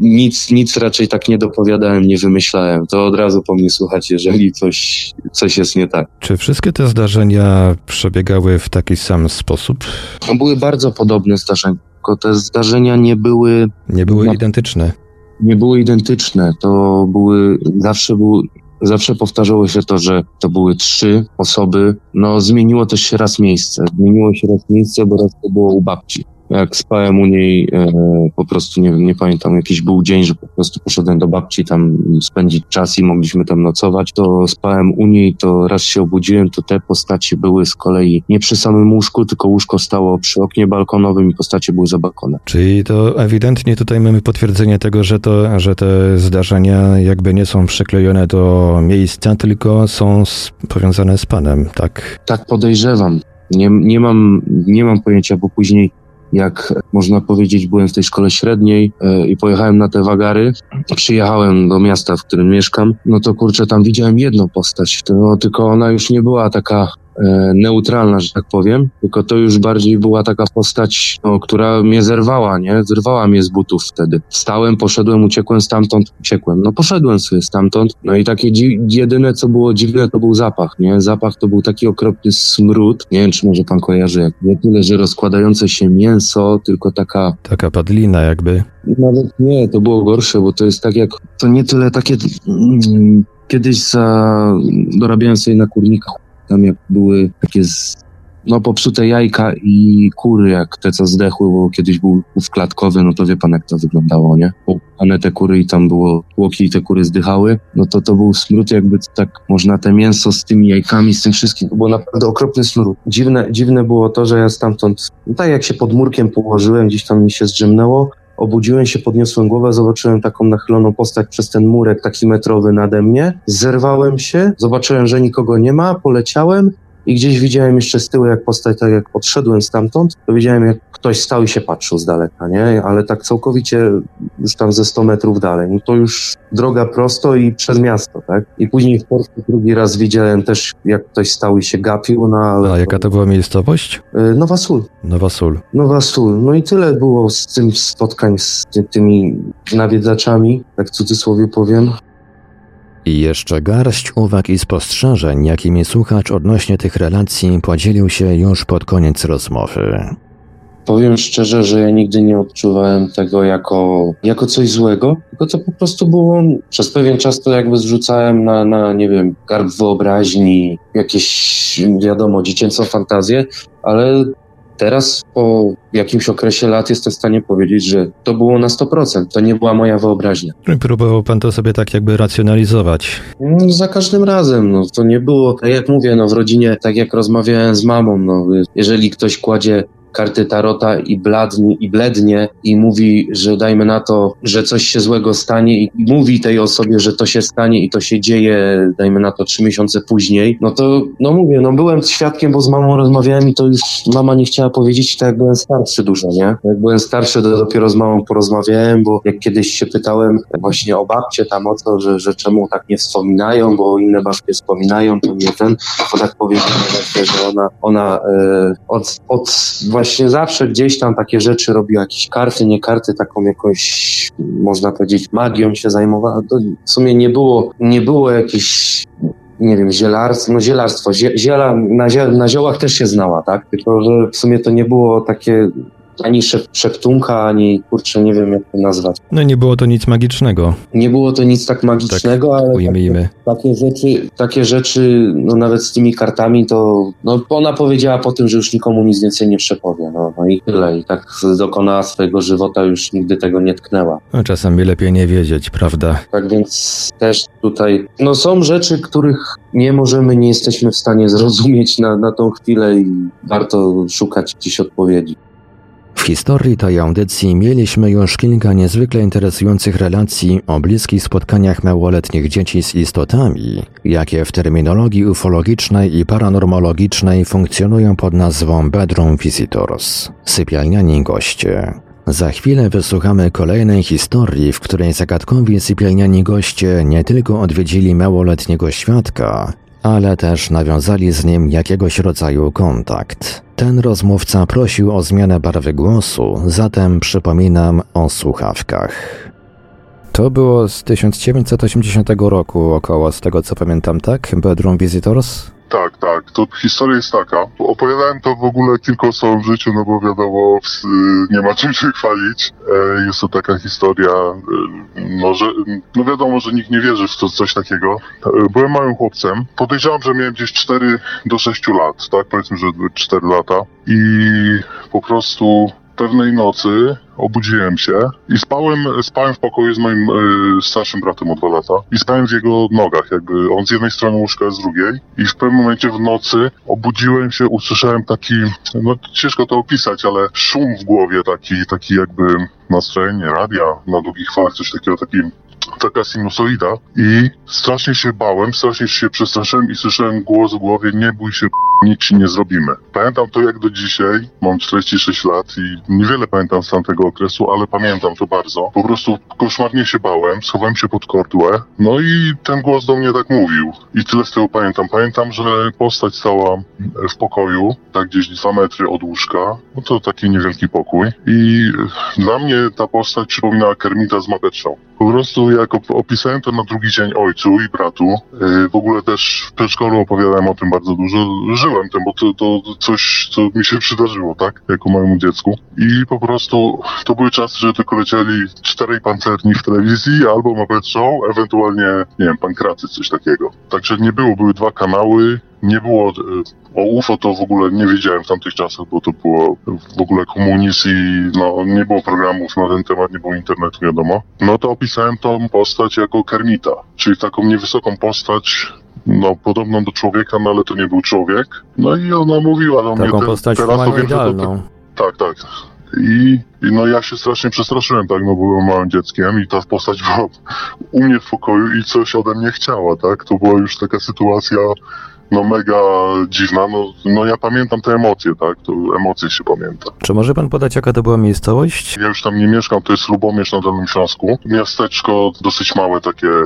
nic, nic raczej tak nie dopowiadałem, nie wymyślałem, to od razu po mnie słuchać, jeżeli coś, coś jest nie tak. Czy wszystkie te zdarzenia przebiegały w taki sam sposób? No, były bardzo podobne zdarzenia, tylko te zdarzenia nie były Nie były No. identyczne. nie były identyczne. To były, zawsze były, zawsze powtarzało się to, że to były trzy osoby. No, zmieniło też się raz miejsce. Zmieniło się raz miejsce, bo raz to było u babci. Jak spałem u niej, e, po prostu nie, nie pamiętam, jakiś był dzień, że po prostu poszedłem do babci tam spędzić czas i mogliśmy tam nocować, to spałem u niej, to raz się obudziłem, to te postacie były z kolei nie przy samym łóżku, tylko łóżko stało przy oknie balkonowym i postacie były za balkonem. Czyli to ewidentnie tutaj mamy potwierdzenie tego, że, to, że te zdarzenia jakby nie są przyklejone do miejsca, tylko są z, powiązane z panem, tak? Tak podejrzewam. Nie, nie, mam, nie mam pojęcia, bo później, jak można powiedzieć, byłem w tej szkole średniej e, i pojechałem na te wagary, przyjechałem do miasta, w którym mieszkam, no to kurczę, tam widziałem jedną postać, no, tylko ona już nie była taka neutralna, że tak powiem, tylko to już bardziej była taka postać, no, która mnie zerwała, nie? Zerwała mnie z butów wtedy. Wstałem, poszedłem, uciekłem stamtąd, uciekłem. No poszedłem sobie stamtąd, no i takie dzi- jedyne, co było dziwne, to był zapach, nie? Zapach to był taki okropny smród. Nie wiem, czy może pan kojarzy, jak nie tyle, że rozkładające się mięso, tylko taka Taka padlina jakby. nawet nie, to było gorsze, bo to jest tak jak, to nie tyle takie, mm, kiedyś za, dorabiałem sobie na kurnikach, tam jak były takie, z, no popsute jajka i kury, jak te co zdechły, bo kiedyś był w klatkowy, no to wie pan jak to wyglądało, nie? Popchane te kury i tam było tłoki i te kury zdychały, no to to był smród jakby tak, można te mięso z tymi jajkami, z tym wszystkim, to było naprawdę okropny smród. Dziwne, dziwne było to, że ja stamtąd, no tak jak się pod murkiem położyłem, gdzieś tam mi się zdrzemnęło, Obudziłem się, podniosłem głowę, zobaczyłem taką nachyloną postać przez ten murek taki metrowy nade mnie. Zerwałem się, zobaczyłem, że nikogo nie ma, poleciałem i gdzieś widziałem jeszcze z tyłu, jak postać, tak jak odszedłem stamtąd, to widziałem, jak ktoś stał i się patrzył z daleka, nie? Ale tak całkowicie już tam ze 100 metrów dalej. No to już droga prosto i przez miasto, tak? I później w Polsce drugi raz widziałem też, jak ktoś stał i się gapił, no ale... A jaka to była miejscowość? Y, Nowa Sól. Nowa Sól. Nowa Sól. No i tyle było z tym spotkań z ty, tymi nawiedzaczami, tak w cudzysłowie powiem. I jeszcze garść uwag i spostrzeżeń, jakimi słuchacz odnośnie tych relacji podzielił się już pod koniec rozmowy. Powiem szczerze, że ja nigdy nie odczuwałem tego jako, jako coś złego, tylko to po prostu było, przez pewien czas to jakby zrzucałem na, na nie wiem, garb wyobraźni, jakieś, wiadomo, dziecięcą fantazję, ale teraz po jakimś okresie lat jestem w stanie powiedzieć, że to było na 100%, to nie była moja wyobraźnia. Próbował pan to sobie tak jakby racjonalizować. No, za każdym razem, no to nie było, tak jak mówię, no w rodzinie, tak jak rozmawiałem z mamą, no jeżeli ktoś kładzie karty tarota i bladnie, i blednie i mówi, że dajmy na to, że coś się złego stanie i mówi tej osobie, że to się stanie i to się dzieje, dajmy na to trzy miesiące później, no to, no mówię, no byłem świadkiem, bo z mamą rozmawiałem i to już mama nie chciała powiedzieć, tak jak byłem starszy dużo, nie? Jak byłem starszy, to dopiero z mamą porozmawiałem, bo jak kiedyś się pytałem właśnie o babcie tam o to, że, że czemu tak nie wspominają, bo inne babcie wspominają, to nie ten, to tak powiedziałem że ona, ona e, od, od właśnie właśnie zawsze gdzieś tam takie rzeczy robiła, jakieś karty, nie karty, taką jakąś, można powiedzieć, magią się zajmowała. W sumie nie było, nie było jakieś nie wiem, zielarstwo, no zielarstwo, ziela, na, na ziołach też się znała, tak? Tylko, że w sumie to nie było takie ani szep, szeptunka, ani kurczę, nie wiem jak to nazwać. No nie było to nic magicznego. Nie było to nic tak magicznego, tak, ale ujmijmy. Takie, takie, rzeczy, takie rzeczy, no nawet z tymi kartami, to no ona powiedziała po tym, że już nikomu nic więcej nie przepowie, no, no i tyle. I tak dokonała swojego żywota, już nigdy tego nie tknęła. No czasami lepiej nie wiedzieć, prawda? Tak więc też tutaj, no są rzeczy, których nie możemy, nie jesteśmy w stanie zrozumieć na, na tą chwilę i warto szukać gdzieś odpowiedzi. W historii tej audycji mieliśmy już kilka niezwykle interesujących relacji o bliskich spotkaniach małoletnich dzieci z istotami, jakie w terminologii ufologicznej i paranormologicznej funkcjonują pod nazwą Bedroom Visitors, sypialniani goście. Za chwilę wysłuchamy kolejnej historii, w której zagadkowi sypialniani goście nie tylko odwiedzili małoletniego świadka, ale też nawiązali z nim jakiegoś rodzaju kontakt. Ten rozmówca prosił o zmianę barwy głosu, zatem przypominam o słuchawkach. To było z 1980 roku około, z tego co pamiętam, tak? Bedroom Visitors? Tak, tak. To historia jest taka. Opowiadałem to w ogóle kilku osobom w życiu, no bo wiadomo, nie ma czym się chwalić. E, jest to taka historia, e, no, że, no wiadomo, że nikt nie wierzy w to, coś takiego. E, byłem małym chłopcem. Podejrzewam, że miałem gdzieś 4 do 6 lat, tak? Powiedzmy, że 4 lata. I po prostu pewnej nocy obudziłem się i spałem, spałem w pokoju z moim y, starszym bratem o dwa lata i spałem w jego nogach, jakby on z jednej strony łóżka, z drugiej. I w pewnym momencie w nocy obudziłem się, usłyszałem taki, no ciężko to opisać, ale szum w głowie, taki, taki jakby nastrojenie radia na długich falach, coś takiego, taki taka sinusoida i strasznie się bałem, strasznie się przestraszyłem i słyszałem głos w głowie, nie bój się, nic ci nie zrobimy. Pamiętam to jak do dzisiaj, mam 46 lat i niewiele pamiętam z tamtego okresu, ale pamiętam to bardzo. Po prostu koszmarnie się bałem, schowałem się pod kordłę, no i ten głos do mnie tak mówił. I tyle z tego pamiętam. Pamiętam, że postać stała w pokoju, tak gdzieś dwa metry od łóżka, no to taki niewielki pokój i dla mnie ta postać przypominała Kermita z Mapeczą. Po prostu jak opisałem to na drugi dzień ojcu i bratu, yy, w ogóle też w przedszkolu opowiadałem o tym bardzo dużo, żyłem tym, bo to, to coś, co mi się przydarzyło, tak, jako małemu dziecku. I po prostu to były czasy, że tylko lecieli czterej pancerni w telewizji, albo Muppet Show, ewentualnie, nie wiem, Pankracy, coś takiego. Także nie było, były dwa kanały, nie było, e, o UFO to w ogóle nie wiedziałem w tamtych czasach, bo to było w ogóle komunizm i no, nie było programów na ten temat, nie było internetu, wiadomo. No to opisałem tą postać jako Kermita, czyli taką niewysoką postać, no podobną do człowieka, no ale to nie był człowiek. No i ona mówiła do mnie... Taką postać humanoidalną. Tak, tak. I, I no ja się strasznie przestraszyłem, tak, no byłem małym dzieckiem i ta postać była u mnie w pokoju i coś ode mnie chciała, tak. To była już taka sytuacja no mega dziwna. No, no ja pamiętam te emocje, tak? To emocje się pamięta. Czy może pan podać, jaka to była miejscowość? Ja już tam nie mieszkam, to jest Lubomierz na Dolnym Śląsku. Miasteczko dosyć małe, takie e,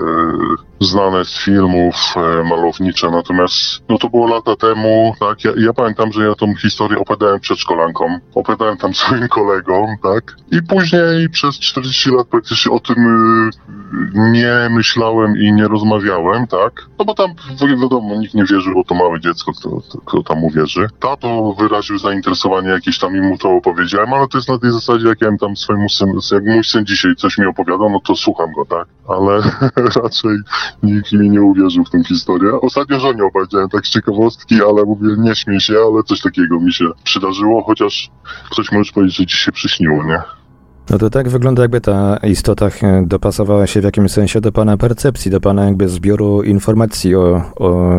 znane z filmów, e, malownicze, natomiast no to było lata temu, tak? Ja, ja pamiętam, że ja tą historię opowiadałem przedszkolankom, opowiadałem tam swoim kolegom, tak? I później przez 40 lat praktycznie o tym y, nie myślałem i nie rozmawiałem, tak? No bo tam wi- wiadomo, nikt nie wierzy, bo to małe dziecko, kto, kto, tam mu wierzy. Tato wyraził zainteresowanie jakieś tam i mu to opowiedziałem, ale to jest na tej zasadzie, jak ja tam swojemu synu, jak mój syn dzisiaj coś mi opowiadał, no to słucham go, tak? Ale raczej nikt mi nie uwierzył w tę historię. Ostatnio żonie opowiedziałem tak z ciekawostki, ale mówię, nie śmiej się, ale coś takiego mi się przydarzyło, chociaż ktoś może powiedzieć, że ci się przyśniło, nie? No to tak wygląda, jakby ta istota e, dopasowała się w jakimś sensie do pana percepcji, do pana jakby zbioru informacji o, o,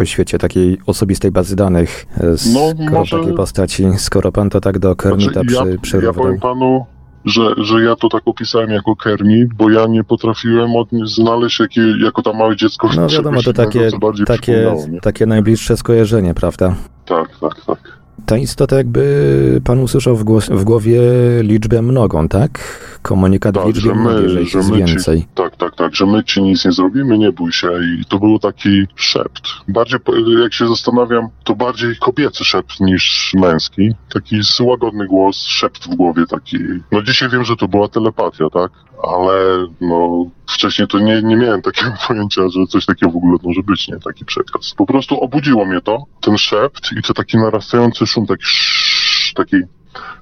o świecie, takiej osobistej bazy danych, e, skoro No, może- takiej postaci, skoro pan to tak do Kermita Znaczy, przy, ja, ja przyrównał. powiem panu, że, że ja to tak opisałem jako Kermit, bo ja nie potrafiłem od, znaleźć jakie, jako tam małe dziecko No wiadomo, to takie, innego, takie, takie najbliższe skojarzenie, prawda? Tak, tak, tak. Ta istota jakby pan usłyszał w, głos, w głowie liczbę mnogą, tak? Komunikat w Tak, liczbie że mnogiej, że my, ich że my ci, więcej. tak, tak, tak, że my ci nic nie zrobimy, nie bój się i to był taki szept. Bardziej, jak się zastanawiam, to bardziej kobiecy szept niż męski. Taki łagodny głos, szept w głowie taki. No dzisiaj wiem, że to była telepatia, tak? Ale no wcześniej to nie, nie miałem takiego pojęcia, że coś takiego w ogóle może być, nie? Taki przekaz. Po prostu obudziło mnie to, ten szept i to taki narastający szum, taki sz, taki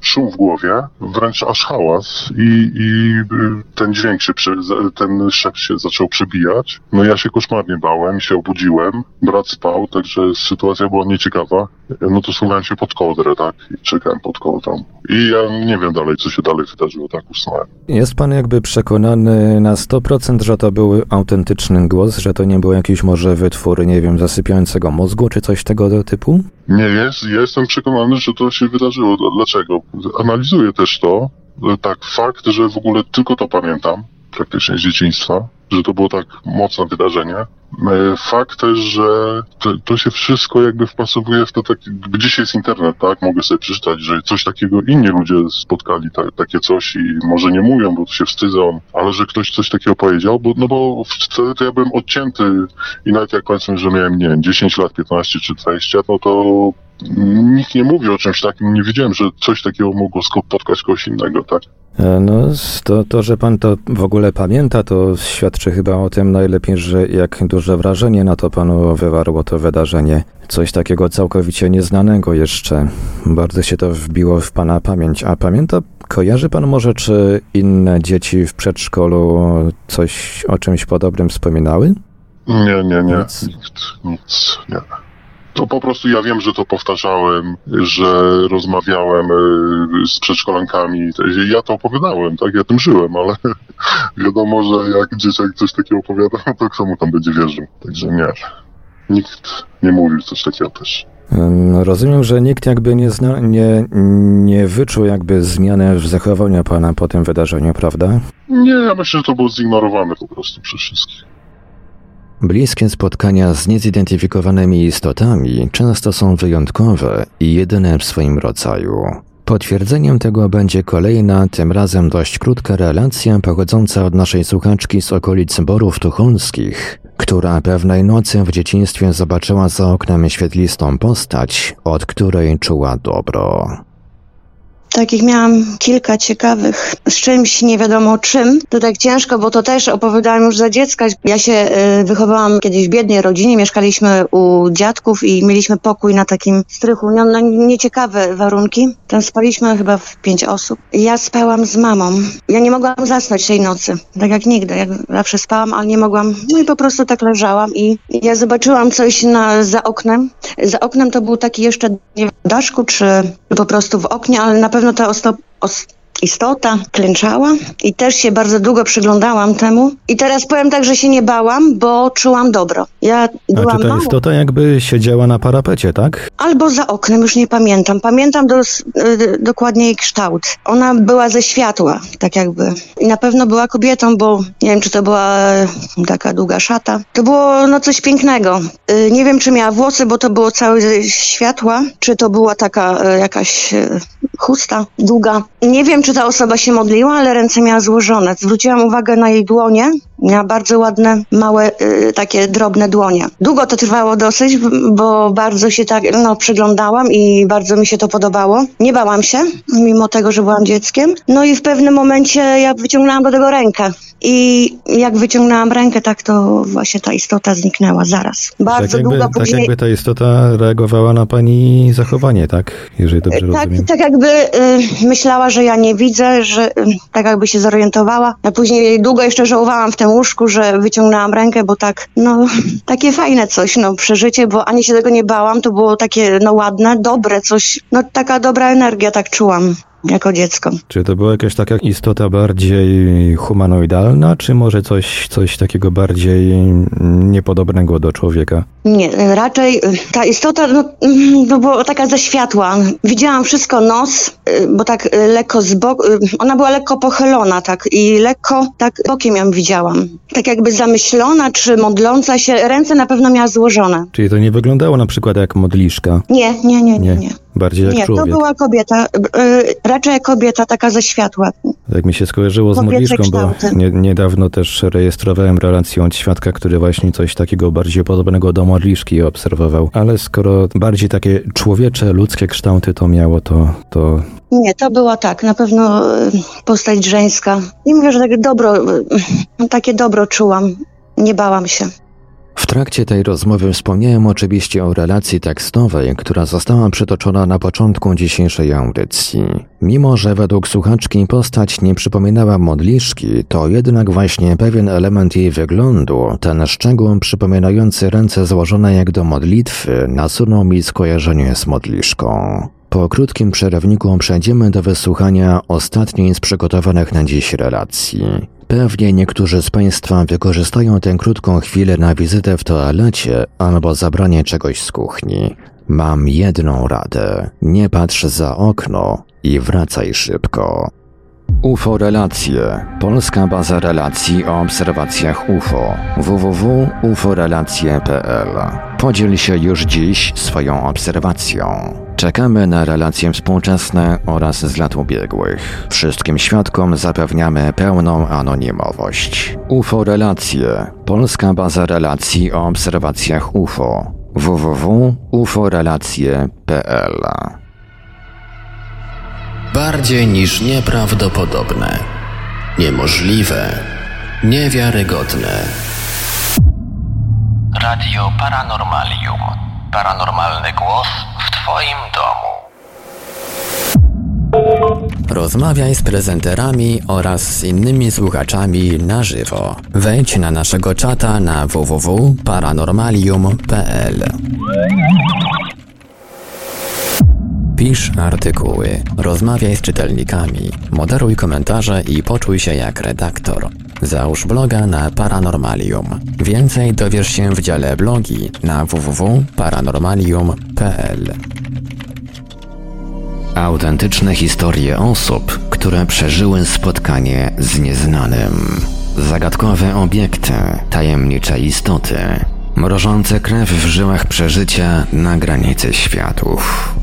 szum w głowie, wręcz aż hałas i, i y, ten dźwięk się, prze, ten szept się zaczął przebijać. No ja się koszmarnie bałem, się obudziłem, brat spał, także sytuacja była nieciekawa. No to schowałem się pod kołdrę, tak, i czekałem pod kołdrą. I ja nie wiem dalej, co się dalej wydarzyło, tak usnąłem. Jest pan jakby przekonany na 100%, że to był autentyczny głos, że to nie był jakiś może wytwór, nie wiem, zasypiającego mózgu, czy coś tego typu? Nie jest, ja jestem przekonany, że to się wydarzyło. Dl- Dlaczego? Analizuję też to, że tak, fakt, że w ogóle tylko to pamiętam, praktycznie z dzieciństwa, że to było tak mocne wydarzenie. E, Fakt też, że to, to się wszystko jakby wpasowuje w to takie, gdzieś jest internet, tak? Mogę sobie przeczytać, że coś takiego inni ludzie spotkali, ta, takie coś i może nie mówią, bo się wstydzą, ale że ktoś coś takiego powiedział, bo, no bo wtedy to ja byłem odcięty i nawet jak powiedzmy, że miałem, nie wiem, 10 lat, 15 czy 20, no to nikt nie mówi o czymś takim, nie wiedziałem, że coś takiego mogło spotkać kogoś innego, tak? E, No, to, to, że pan to w ogóle pamięta, to świadczy chyba o tym najlepiej, że jak duże wrażenie na to panu wywarło to wydarzenie. Coś takiego całkowicie nieznanego jeszcze. Bardzo się to wbiło w pana pamięć. A pamięta, kojarzy pan może, czy inne dzieci w przedszkolu coś o czymś podobnym wspominały? Nie, nie, nie, Nic. nikt, nic, nie. To po prostu ja wiem, że to powtarzałem, że rozmawiałem y, z przedszkolankami. Ja to opowiadałem, tak? Ja tym żyłem, ale wiadomo, że jak dzieciak coś takiego opowiada, no to kto mu tam będzie wierzył? Także nie. Nikt nie mówił coś takiego też. Rozumiem, że nikt jakby nie, zna, nie, nie wyczuł jakby zmiany w zachowaniu pana po tym wydarzeniu, prawda? Nie, ja myślę, że to było zignorowane po prostu przez wszystkich. Bliskie spotkania z niezidentyfikowanymi istotami często są wyjątkowe i jedyne w swoim rodzaju. Potwierdzeniem tego będzie kolejna, tym razem dość krótka relacja pochodząca od naszej słuchaczki z okolic Borów Tucholskich, która pewnej nocy w dzieciństwie zobaczyła za oknem świetlistą postać, od której czuła dobro. Takich miałam kilka ciekawych, z czymś nie wiadomo czym. To tak ciężko, bo to też opowiadałam już za dziecka. Ja się y, wychowałam kiedyś w biednej rodzinie, mieszkaliśmy u dziadków i mieliśmy pokój na takim strychu, no, no nieciekawe warunki. Tam spaliśmy chyba w pięć osób. Ja spałam z mamą. Ja nie mogłam zasnąć tej nocy, tak jak nigdy. Jak zawsze spałam, ale nie mogłam. No i po prostu tak leżałam i ja zobaczyłam coś na, za oknem. Za oknem to był taki jeszcze, nie wiem, daszku czy po prostu w oknie, ale na pewno ta osto, os, istota klęczała i też się bardzo długo przyglądałam temu. I teraz powiem tak, że się nie bałam, bo czułam dobro. Ja A byłam czy ta mało, istota jakby siedziała na parapecie, tak? albo za oknem, już nie pamiętam. Pamiętam dos, y, dokładnie jej kształt. Ona była ze światła, tak jakby. I na pewno była kobietą, bo nie wiem, czy to była e, taka długa szata. To było no coś pięknego. Y, nie wiem, czy miała włosy, bo to było całe ze światła, czy to była taka e, jakaś e, chusta długa. Nie wiem, czy ta osoba się modliła, ale ręce miała złożone. Zwróciłam uwagę na jej dłonie. Miała bardzo ładne, małe, y, takie drobne dłonie. Długo to trwało dosyć, bo bardzo się tak, no, przyglądałam i bardzo mi się to podobało. Nie bałam się, mimo tego, że byłam dzieckiem. No i w pewnym momencie ja wyciągnęłam do tego rękę. I jak wyciągnęłam rękę, tak to właśnie ta istota zniknęła zaraz. Bardzo tak, jakby, długo tak później. jakby ta istota reagowała na pani zachowanie, tak? Jeżeli dobrze Tak, rozumiem. tak jakby y, myślała, że ja nie widzę, że y, tak jakby się zorientowała. A później długo jeszcze żałowałam w tym łóżku, że wyciągnęłam rękę, bo tak, no, takie fajne coś, no, przeżycie, bo ani się tego nie bałam, to było takie, no, ładne, dobre coś, no, taka dobra energia, tak czułam jako dziecko. Czy to była jakaś taka istota bardziej humanoidalna, czy może coś, coś takiego bardziej niepodobnego do człowieka? Nie, raczej y, ta istota, no, mm, no była taka ze światła. Widziałam wszystko nos, y, bo tak y, lekko z boku, ona była lekko pochylona, tak, i lekko tak bokiem ją widziałam. Tak jakby zamyślona, czy modląca się, ręce na pewno miała złożone. Czyli to nie wyglądało na przykład jak modliszka? Nie, nie, nie, nie, nie. Bardziej jak Nie, to człowiek. była kobieta, y, raczej jak kobieta taka ze światła. Tak mi się skojarzyło z modliszką, bo nie, niedawno też rejestrowałem relację od świadka, który właśnie coś takiego bardziej podobnego do modliszki obserwował. Ale skoro bardziej takie człowiecze, ludzkie kształty to miało, to, to Nie, to była tak, na pewno y, postać żeńska. I mówię, że takie dobro, y, takie dobro czułam, nie bałam się. W trakcie tej rozmowy wspomniałem oczywiście o relacji tekstowej, która została przytoczona na początku dzisiejszej audycji. Mimo, że według słuchaczki postać nie przypominała modliszki, to jednak właśnie pewien element jej wyglądu, ten szczegół przypominający ręce złożone jak do modlitwy, nasunął mi skojarzenie z modliszką. Po krótkim przerywniku przejdziemy do wysłuchania ostatniej z przygotowanych na dziś relacji. Pewnie niektórzy z Państwa wykorzystają tę krótką chwilę na wizytę w toalecie albo zabranie czegoś z kuchni. Mam jedną radę. Nie patrz za okno i wracaj szybko. UFO Relacje. Polska baza relacji o obserwacjach UFO. www.uforelacje.pl Podziel się już dziś swoją obserwacją. Czekamy na relacje współczesne oraz z lat ubiegłych. Wszystkim świadkom zapewniamy pełną anonimowość. UFO Relacje. Polska baza relacji o obserwacjach UFO. www.uforelacje.pl Bardziej niż nieprawdopodobne, niemożliwe, niewiarygodne. Radio Paranormalium. Paranormalny głos w Twoim domu. Rozmawiaj z prezenterami oraz z innymi słuchaczami na żywo. Wejdź na naszego czata na www.paranormalium.pl. Pisz artykuły, rozmawiaj z czytelnikami, moderuj komentarze i poczuj się jak redaktor. Załóż bloga na Paranormalium. Więcej dowiesz się w dziale blogi na www.paranormalium.pl. Autentyczne historie osób, które przeżyły spotkanie z nieznanym. Zagadkowe obiekty, tajemnicze istoty, mrożące krew w żyłach przeżycia na granicy światów.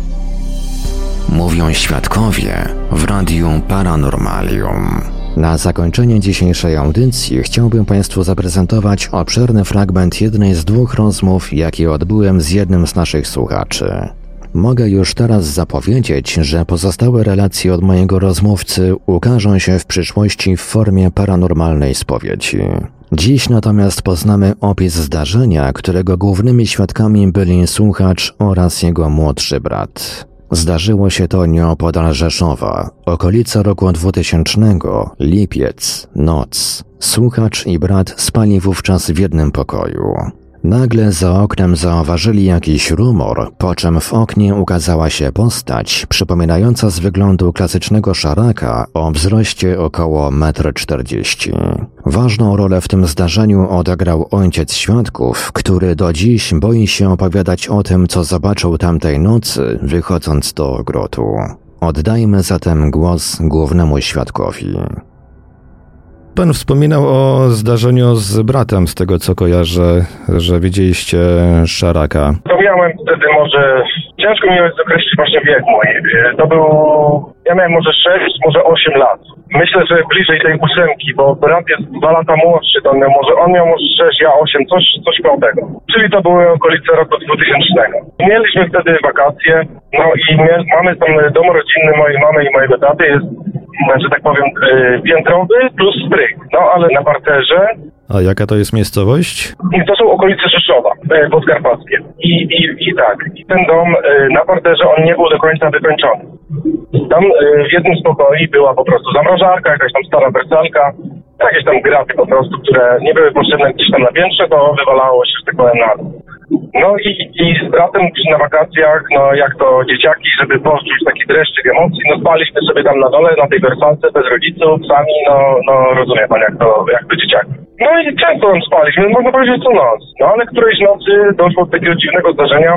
Mówią świadkowie w Radiu Paranormalium. Na zakończenie dzisiejszej audycji chciałbym Państwu zaprezentować obszerny fragment jednej z dwóch rozmów, jakie odbyłem z jednym z naszych słuchaczy. Mogę już teraz zapowiedzieć, że pozostałe relacje od mojego rozmówcy ukażą się w przyszłości w formie paranormalnej spowiedzi. Dziś natomiast poznamy opis zdarzenia, którego głównymi świadkami byli słuchacz oraz jego młodszy brat. Zdarzyło się to nieopodal Rzeszowa, okolica roku 2000, lipiec, noc. Słuchacz i brat spali wówczas w jednym pokoju. Nagle za oknem zauważyli jakiś rumor, po czym w oknie ukazała się postać przypominająca z wyglądu klasycznego szaraka o wzroście około 1,40 m. Ważną rolę w tym zdarzeniu odegrał ojciec świadków, który do dziś boi się opowiadać o tym, co zobaczył tamtej nocy, wychodząc do ogrodu. Oddajmy zatem głos głównemu świadkowi. Pan wspominał o zdarzeniu z bratem, z tego co kojarzę, że widzieliście szaraka. To miałem wtedy może, ciężko mi jest określić właśnie wiek mój. Y, To był, ja miałem może 6, może 8 lat. Myślę, że bliżej tej ósemki, bo brat jest dwa lata młodszy, miał może, on miał może 6, ja 8, coś, coś koło tego. Czyli to były okolice roku 2000. Mieliśmy wtedy wakacje, no i mamy tam dom rodzinny mojej mamy i mojego taty, jest, że tak powiem, y, piętrowy plus stryk. No ale na parterze A jaka to jest miejscowość? to są okolice Rzeszowa, e, podkarpackie. I, i, I tak, i ten dom e, na parterze, on nie był do końca wykończony. Tam e, w jednym z pokoi była po prostu zamrażarka, jakaś tam stara wersalka, jakieś tam graty po prostu, które nie były potrzebne gdzieś tam na piętrze, to wywalało się, że tak powiem, na dół. No i, i z bratem na wakacjach, no jak to dzieciaki, żeby poczuć taki dreszczyk emocji, no spaliśmy sobie tam na dole, na tej wersalce, bez rodziców, sami, no, no rozumie pan, jak to, jak dzieciaki. No i często tam spaliśmy, można powiedzieć co noc. No ale którejś nocy doszło do takiego dziwnego zdarzenia.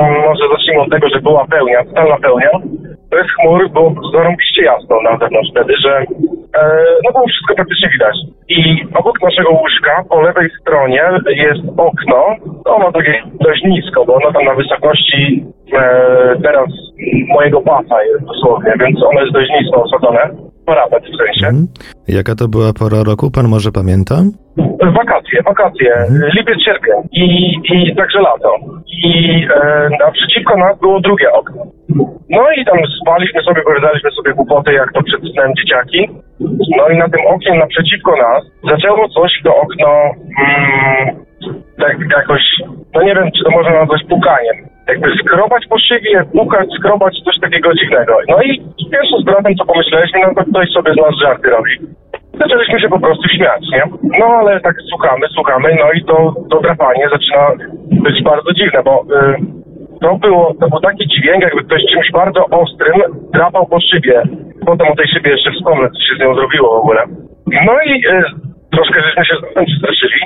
Mm, Może zacznijmy od tego, że była pełnia, totalna pełnia. Bez chmur było zarąbiście jasno na zewnątrz wtedy, że e, no było wszystko praktycznie widać. I obok naszego łóżka po lewej stronie jest okno. Ono takie dość nisko, bo ono tam na wysokości e, teraz mojego pasa jest dosłownie, więc ono jest dość nisko osadzone. Parapet w sensie. Mhm. Jaka to była pora roku? Pan może pamięta? Wakacje, wakacje, lipiec, sierpień i, i także lato. I e, naprzeciwko nas było drugie okno. No i tam spaliśmy sobie, opowiadaliśmy sobie głupoty, jak to przed snem dzieciaki. No i na tym oknie naprzeciwko nas zaczęło coś to okno mm, tak jakoś, no nie wiem, czy to można nazwać pukaniem. Jakby skrobać po szywie, pukać, skrobać, coś takiego dziwnego. No i pierwsze z bratem, co pomyśleliśmy, no to ktoś sobie z nas żarty robi. Zaczęliśmy się po prostu śmiać, nie? No ale tak słuchamy, słuchamy, no i to, to drapanie zaczyna być bardzo dziwne, bo y, to było, to był taki dźwięk, jakby ktoś czymś bardzo ostrym drapał po szybie. Potem o tej szybie jeszcze wspomnę, co się z nią zrobiło w ogóle. No i y, troszkę żeśmy się z tym przestraszyli,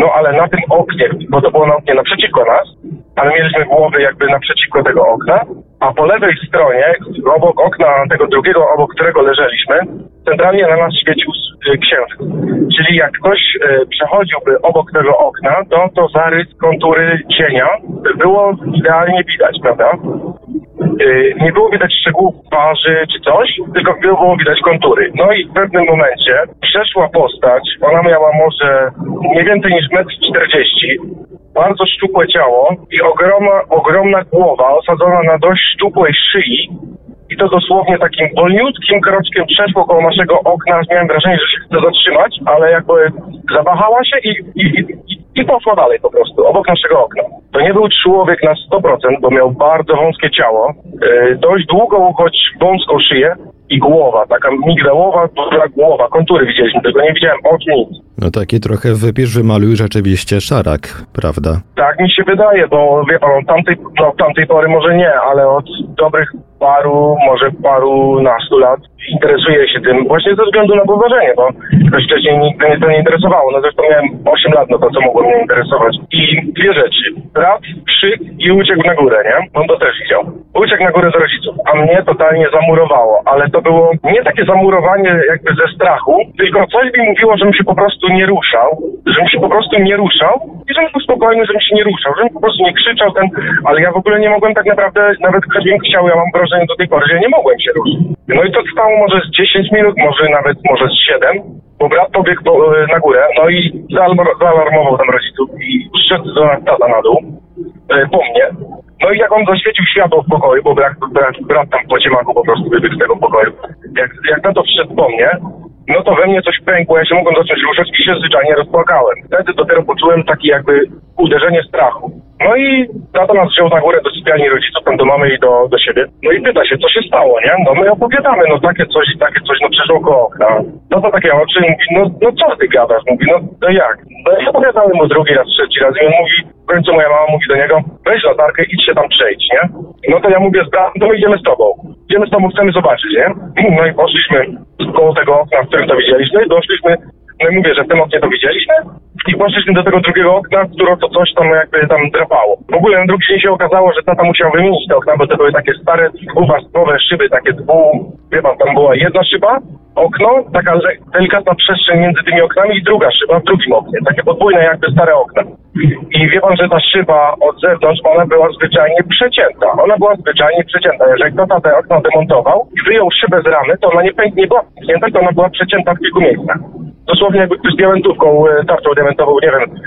no ale na tym oknie, bo to było na oknie naprzeciwko nas, ale mieliśmy głowy jakby naprzeciwko tego okna, a po lewej stronie, obok okna tego drugiego, obok którego leżeliśmy, centralnie na nas świecił y, księżyc. Czyli jak ktoś y, przechodziłby obok tego okna, to to zarys kontury cienia było idealnie widać, prawda? Y, nie było widać szczegółów twarzy czy coś, tylko było widać kontury. No i w pewnym momencie przeszła postać, ona miała może nie więcej niż 1,40 m, bardzo szczupłe ciało i ogromna, ogromna głowa osadzona na dość szczupłej szyi i to dosłownie takim wolniutkim kroczkiem przeszło koło naszego okna. Miałem wrażenie, że się chce zatrzymać, ale jakby zawahała się i, i, i, i poszła dalej po prostu, obok naszego okna. To nie był człowiek na 100%, bo miał bardzo wąskie ciało, yy, dość długą, choć wąską szyję i głowa, taka migdałowa, duża głowa, kontury widzieliśmy, tylko nie widziałem oczu, nic. No taki trochę wypisz wymaluj rzeczywiście szarak, prawda? Tak mi się wydaje, bo wie pan, od tamtej, no, tamtej pory może nie, ale od dobrych paru, może paru nastu lat interesuję się tym właśnie ze względu na poważenie, bo jakoś wcześniej nigdy mnie to nie interesowało. No zresztą miałem 8 lat, no to co mogło mnie interesować. I dwie rzeczy. Brat, krzyk i uciekł na górę, nie? On to też widział. Uciekł na górę do rodziców, a mnie totalnie zamurowało, ale to było nie takie zamurowanie jakby ze strachu, tylko coś mi mówiło, żebym się po prostu nie ruszał, żebym się po prostu nie ruszał i żebym był spokojny, żebym się nie ruszał, żebym po prostu nie krzyczał ten, ale ja w ogóle nie mogłem tak naprawdę, nawet gdybym chciał, ja mam wrażenie do tej pory, że nie mogłem się ruszyć. No i to trwało może z 10 minut, może nawet może z 7, bo brat pobiegł po, na górę, no i zaalarm- zaalarmował tam rodziców i szedł do tata na dół, e, po mnie. No i jak on zaświecił światło w pokoju, bo brat, brat, brat tam po ciemaku po prostu wybiegł z tego pokoju. Jak, jak na to wszedł po mnie, no to we mnie coś pękło, ja się mogłem zacząć ruszać i się zwyczajnie rozpłakałem. Wtedy dopiero poczułem takie jakby uderzenie strachu. No i tata nas wziął na górę do sypialni rodziców, tam do mamy i do, do siebie. No i pyta się, co się stało, nie? No my opowiadamy, no takie coś, takie coś, no przeszło koło okna. No to takie oczy, mówi, no, no co ty gadasz? Mówi, no to jak? No i opowiadamy mu drugi raz, trzeci raz i on mówi, w końcu moja mama mówi do niego, weź latarkę, idź się tam przejdź, nie? No to ja mówię my idziemy z tobą. Idziemy z tobą, chcemy zobaczyć, nie? No i poszliśmy koło tego okna, w którym to widzieliśmy, doszliśmy. No i mówię, że w tym oknie to widzieliśmy i poszliśmy do tego drugiego okna, które to coś tam jakby tam drapało. W ogóle na drugi dzień się okazało, że tata musiał wymienić te okna, bo to były takie stare, dwuwarstwowe szyby, takie dwu... Pan, tam była jedna szyba, okno, taka delikatna przestrzeń między tymi oknami i druga szyba w drugim oknie. Takie podwójne jakby stare okna. I wie pan, że ta szyba od zewnątrz, ona była zwyczajnie przecięta. Ona była zwyczajnie przecięta. Jeżeli tata te okna demontował i wyjął szybę z ramy, to ona nie, nie była pęknięta, tylko ona była przecięta w kilku miejscach. Dosłownie jakby ktoś diamentówką, e, tarczą diamentową, nie wiem,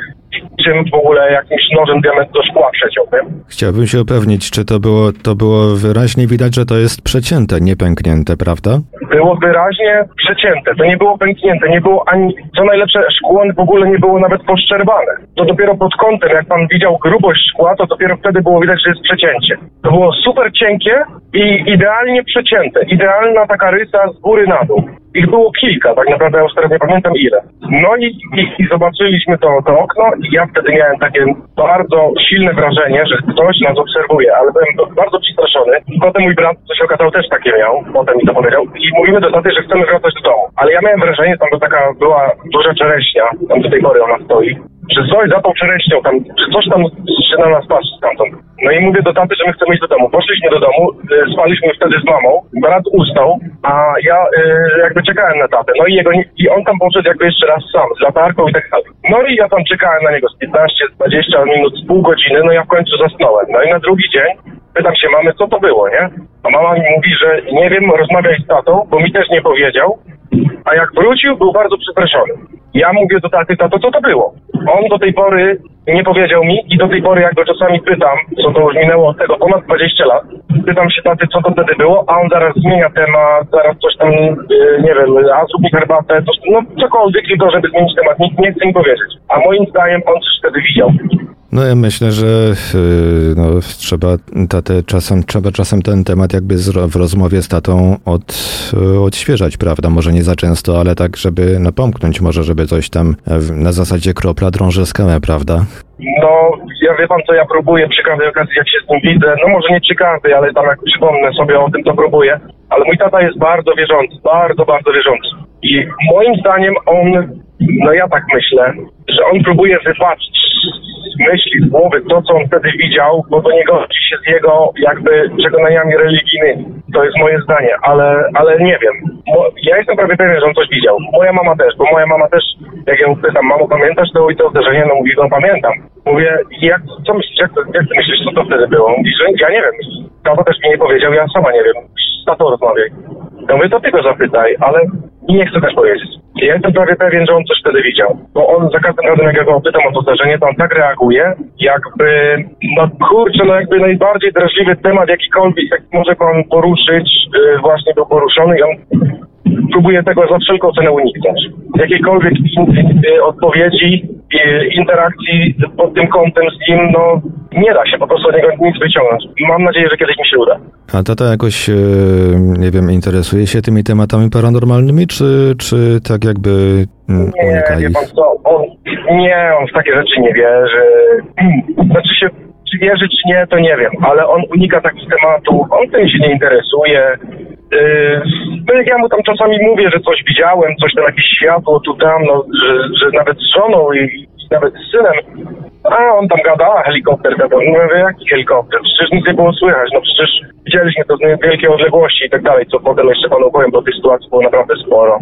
czym w ogóle jakimś nożem diament do szkła przeciął, nie? Chciałbym się upewnić, czy to było, to było wyraźnie widać, że to jest przecięte, nie pęknięte, prawda? Było wyraźnie przecięte. To nie było pęknięte, nie było ani, co najlepsze, szkło w ogóle nie było nawet poszczerbane. To dopiero pod kątem, jak pan widział grubość szkła, to dopiero wtedy było widać, że jest przecięcie. To było super cienkie i idealnie przecięte. Idealna taka rysa z góry na dół. Ich było kilka, tak naprawdę ja już teraz nie pamiętam ile. No i, i, i zobaczyliśmy to, to okno i ja wtedy miałem takie bardzo silne wrażenie, że ktoś nas obserwuje, ale byłem bardzo przestraszony. Potem mój brat, co się okazało, też takie miał, potem mi to powiedział i mówimy do taty, że chcemy wracać do domu. Ale ja miałem wrażenie, tam to taka była duża czereśnia, tam do tej pory ona stoi, że coś za tą czereśnią tam, że coś tam się na nas patrzy stamtąd. No i mówię do taty, że my chcemy iść do domu. Poszliśmy do domu, y, spaliśmy wtedy z mamą, brat ustał, a ja y, jakby czekałem na tatę. No i jego i on tam poszedł jakby jeszcze raz sam, z latarką i tak dalej. No i ja tam czekałem na niego z 15-20 minut, z pół godziny, no ja w końcu zasnąłem. No i na drugi dzień pytam się mamy, co to było, nie? A mama mi mówi, że nie wiem, rozmawiaj z tatą, bo mi też nie powiedział. A jak wrócił, był bardzo przestraszony. Ja mówię do taty, tato, co to było? On do tej pory nie powiedział mi i do tej pory jak go czasami pytam, co to już minęło tego ponad 20 lat, pytam się taty, co to wtedy było, a on zaraz zmienia temat, zaraz coś tam, yy, nie wiem, a zrób mi herbatę, coś, no cokolwiek, tylko żeby zmienić temat, nikt nie chce mi powiedzieć. A moim zdaniem on coś wtedy widział. No ja myślę, że yy, no, trzeba, tatę, czasem, trzeba czasem ten temat jakby w rozmowie z tatą od, yy, odświeżać, prawda? Może nie za często, ale tak, żeby napomknąć, może żeby coś tam e, na zasadzie kropla drąży skałę, prawda? No, ja wie pan co, ja próbuję przy każdej okazji, jak się z nim widzę, no może nie przy każdej, ale tam jak przypomnę sobie o tym, to próbuję. Ale mój tata jest bardzo wierzący, bardzo, bardzo wierzący. I moim zdaniem on, no ja tak myślę, że on próbuje wypaczyć myśli, z głowy to, co on wtedy widział, bo to nie godzi się z jego jakby przekonaniami religijnymi. To jest moje zdanie, ale, ale nie wiem. Mo- ja jestem prawie pewien, że on coś widział. Moja mama też, bo moja mama też, jak ją pytam, mamo pamiętasz to i to uderzenie? No mówi, no pamiętam. Mówię, jak, co myślisz, jak, jak ty myślisz, co to wtedy było? Mówi, że ja nie wiem. Tata też mi nie powiedział, ja sama nie wiem. Z tatą rozmawiaj. To ty go zapytaj, ale nie chcę też powiedzieć. Ja jestem prawie pewien, że on coś wtedy widział. Bo on za każdym razem, jak ja go pytam o to zdarzenie, to on tak reaguje, jakby, no kurczę, no jakby najbardziej drażliwy temat jakikolwiek, jak może pan poruszyć, yy, właśnie był poruszony i on próbuje tego za wszelką cenę uniknąć. Jakiejkolwiek odpowiedzi, interakcji pod tym kątem z nim, no nie da się po prostu od niego nic wyciągnąć. Mam nadzieję, że kiedyś mi się uda. A tata jakoś, e, nie wiem, interesuje się tymi tematami paranormalnymi, czy, czy tak jakby mm, Nie, unika wie ich? pan co, on, nie, on w takie rzeczy nie wierzy. Znaczy się, czy wierzy, czy nie, to nie wiem, ale on unika takich tematów, on tym się nie interesuje. Yy, no ja mu tam czasami mówię, że coś widziałem, coś tam, jakieś światło tu tam, no, że, że nawet z żoną i, i nawet z synem, a on tam gada, a helikopter gada. Mówię, jaki helikopter? Przecież nic nie było słychać, no przecież widzieliśmy to z wielkiej odległości i tak dalej, co potem jeszcze panu powiem, bo tych sytuacji było naprawdę sporo.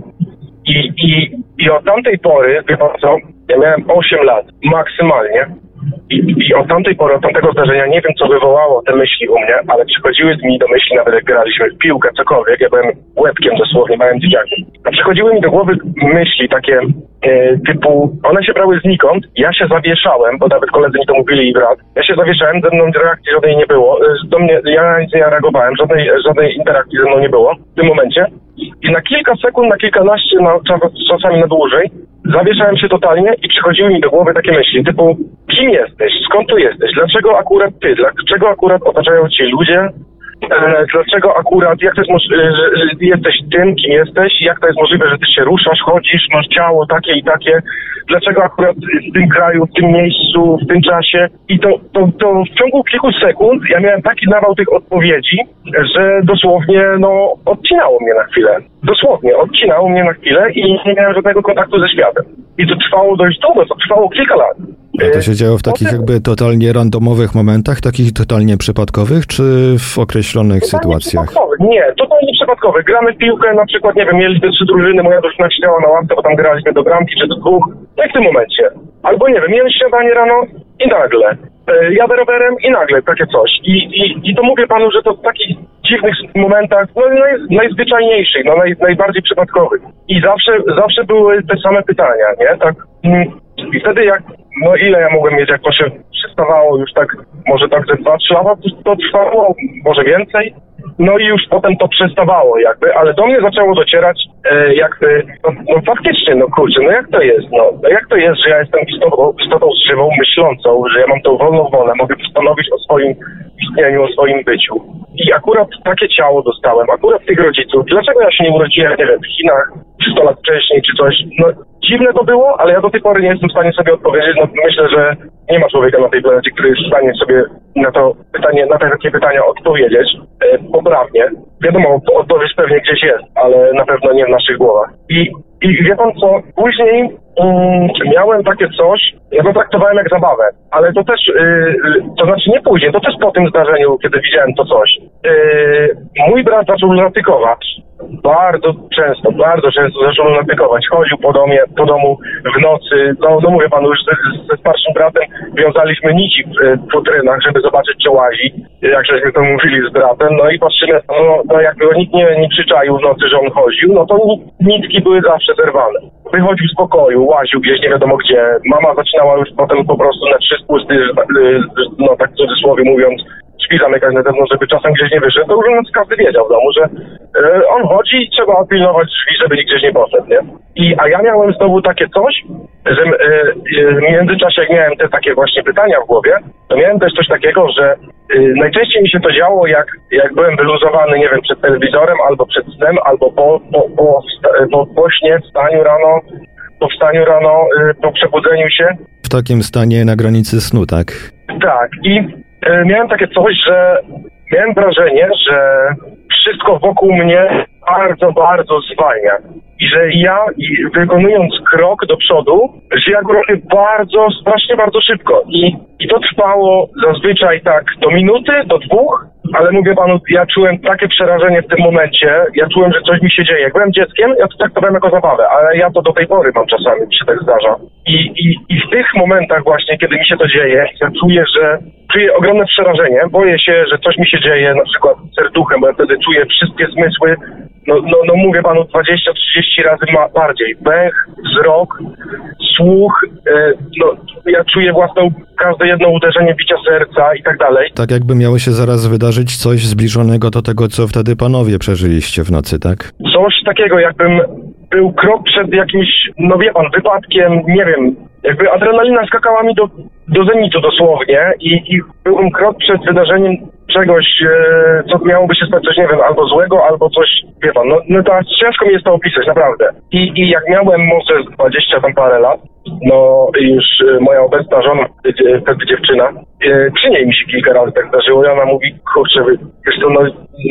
I, i, I od tamtej pory, wie pan co, ja miałem 8 lat, maksymalnie. I, I od tamtej pory, od tamtego zdarzenia, nie wiem co wywołało te myśli u mnie, ale przychodziły mi do myśli, nawet jak graliśmy w piłkę, cokolwiek, ja byłem łebkiem dosłownie, małym dzieciakiem. A przychodziły mi do głowy myśli takie e, typu, one się brały znikąd, ja się zawieszałem, bo nawet koledzy mi to mówili i brat, ja się zawieszałem, ze mną reakcji żadnej nie było, e, do mnie, ja nic nie reagowałem, żadnej, żadnej interakcji ze mną nie było w tym momencie. I na kilka sekund, na kilkanaście, na, czas- czasami na dłużej, zawieszałem się totalnie i przychodziły mi do głowy takie myśli typu, kim jesteś, skąd tu jesteś, dlaczego akurat ty, dlaczego akurat otaczają cię ludzie, dlaczego akurat, jak to jest możliwe, że, że jesteś tym, kim jesteś, jak to jest możliwe, że ty się ruszasz, chodzisz, masz ciało takie i takie, dlaczego akurat w tym kraju, w tym miejscu, w tym czasie. I to, to, to w ciągu kilku sekund ja miałem taki nawał tych odpowiedzi, że dosłownie no, odcinało mnie na chwilę. Dosłownie, odcinało mnie na chwilę i nie miałem żadnego kontaktu ze światem. I to trwało dość długo, to trwało kilka lat. A to się działo w takich jakby totalnie randomowych momentach, takich totalnie przypadkowych, czy w określonych sytuacjach? Nie, totalnie przypadkowy. Gramy w piłkę, na przykład, nie wiem, mieliśmy trzy drużyny, moja drużyna siedziała na ławce, bo tam graliśmy do bramki czy do dwóch. No i w tym momencie. Albo nie wiem, miałem śniadanie rano i nagle. E, jadę rowerem i nagle takie coś. I, i, I to mówię panu, że to w takich dziwnych momentach, no naj, najzwyczajniejszych, no naj, najbardziej przypadkowych. I zawsze, zawsze były te same pytania, nie? Tak. mm, I wtedy jak, no ile ja mogłem mieć, jak to się przestawało już tak, może tak ze 2-3 lata to, to trwało, może więcej. No i już potem to przestawało jakby, ale do mnie zaczęło docierać e, jakby, no, no faktycznie, no kurczę, no jak to jest, no, no jak to jest, że ja jestem istotą, istotą żywą, myślącą, że ja mam tą wolną wolę, mogę postanowić o swoim istnieniu, o swoim byciu. I akurat takie ciało dostałem, akurat tych rodziców. Dlaczego ja się nie urodziłem, nie wiem, w Chinach 300 lat wcześniej czy coś? No dziwne to było, ale ja do tej pory nie jestem w stanie sobie odpowiedzieć. No myślę, że nie ma człowieka na tej planecie, który jest w stanie sobie na to pytanie, na takie pytania odpowiedzieć e, poprawnie. Wiadomo, odpowiedź pewnie gdzieś jest, ale na pewno nie w naszych głowach. I, i wie pan co, później mm, miałem takie coś, ja to traktowałem jak zabawę, ale to też, yy, to znaczy nie później, to też po tym zdarzeniu, kiedy widziałem to coś. Yy, mój brat zaczął lunatykować. Bardzo często, bardzo często zaczął lunatykować. Chodził po, domie, po domu w nocy. No, no mówię panu, już ze, ze starszym bratem wiązaliśmy nici w, w futrynach, żeby zobaczyć, czy łazi. Jak żeśmy to mówili z bratem. No i patrzymy, no, no jakby go nikt nie, nie przyczaił w nocy, że on chodził, no to ni- nitki były zawsze zerwane. Wychodził z pokoju, łaził gdzieś nie wiadomo gdzie. Mama zaczynała już potem po prostu na trzy spusty, tak, y, no tak w cudzysłowie mówiąc, drzwi zamykać na zewnątrz, żeby czasem gdzieś nie wyszedł, to już każdy wiedział w domu, że e, on chodzi i trzeba pilnować drzwi, żeby gdzieś nie poszedł, nie? I, a ja miałem znowu takie coś, że e, w międzyczasie jak miałem te takie właśnie pytania w głowie, to miałem też coś takiego, że najczęściej mi się to działo, jak, jak byłem wyluzowany, nie wiem, przed telewizorem, albo przed snem, albo po, po, po, po, po śnie, wstaniu rano, po wstaniu rano, e, po przebudzeniu się, W takim stanie na granicy snu, tak? tak, i e, miałem takie coś, że miałem wrażenie, że wszystko wokół mnie bardzo, bardzo zwalnia. Że ja, wykonując krok do przodu, że ja go bardzo, strasznie bardzo szybko. I, I to trwało zazwyczaj tak do minuty, do dwóch, ale mówię panu, ja czułem takie przerażenie w tym momencie, ja czułem, że coś mi się dzieje. Jak byłem dzieckiem, ja to traktowałem jako zabawę, ale ja to do tej pory mam czasami, mi się tak zdarza. I, i, I w tych momentach właśnie, kiedy mi się to dzieje, ja czuję, że czuję ogromne przerażenie, boję się, że coś mi się dzieje, na przykład serduchem, bo ja wtedy czuję wszystkie zmysły, no, no, no mówię panu 20-30 razy ma bardziej. Węch, wzrok, słuch, e, no ja czuję własną, każde jedno uderzenie bicia serca i tak dalej. Tak jakby miało się zaraz wydarzyć coś zbliżonego do tego, co wtedy panowie przeżyliście w nocy, tak? Coś takiego, jakbym był krok przed jakimś, no wie pan, wypadkiem, nie wiem, jakby adrenalina skakała mi do, do zenitu dosłownie i, i byłbym krok przed wydarzeniem czegoś, e, co miałoby się stać coś, nie wiem, albo złego, albo coś, wie pan, no, no to ciężko mi jest to opisać, naprawdę. I, i jak miałem może z 20 tam parę lat, no już e, moja obecna żona, wtedy dziewczyna, e, przy niej mi się kilka razy tak zdarzyło i ona mówi, kurczę, wiesz co, no,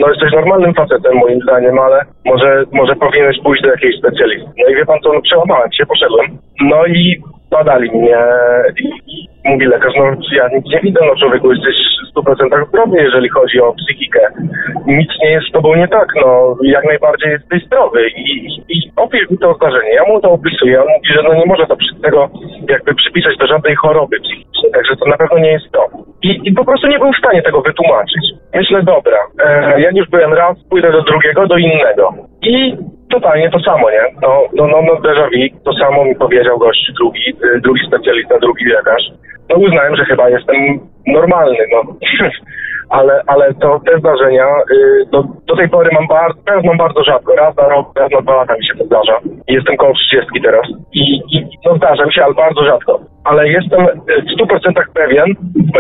no jesteś normalnym facetem moim zdaniem, ale może, może powinieneś pójść do jakiejś specjalisty. No i wie pan co, no przełamałem się, poszedłem. No i badali mnie i, mówi lekarz, no ja nie widzę, no człowieku, jesteś w 100% zdrowy, jeżeli chodzi o psychikę. Nic nie jest z tobą nie tak, no jak najbardziej jesteś zdrowy i, i, i opisz mi to zdarzenie. Ja mu to opisuję, on mówi, że no nie może to przy tego jakby przypisać do żadnej choroby psychicznej, także to na pewno nie jest to. I, I po prostu nie był w stanie tego wytłumaczyć. Myślę, dobra, e, ja już byłem raz, pójdę do drugiego, do innego. I totalnie to samo, nie? No, no, no, no vu, to samo mi powiedział gość drugi, y, drugi specjalista, drugi lekarz. No uznałem, że chyba jestem normalny, no. ale, ale to te zdarzenia y, do, do tej pory mam bardzo, teraz mam bardzo rzadko. Raz na rok, raz na dwa lata mi się to zdarza. Jestem koło 30 teraz. I, i no zdarza mi się, ale bardzo rzadko. Ale jestem w 100% pewien,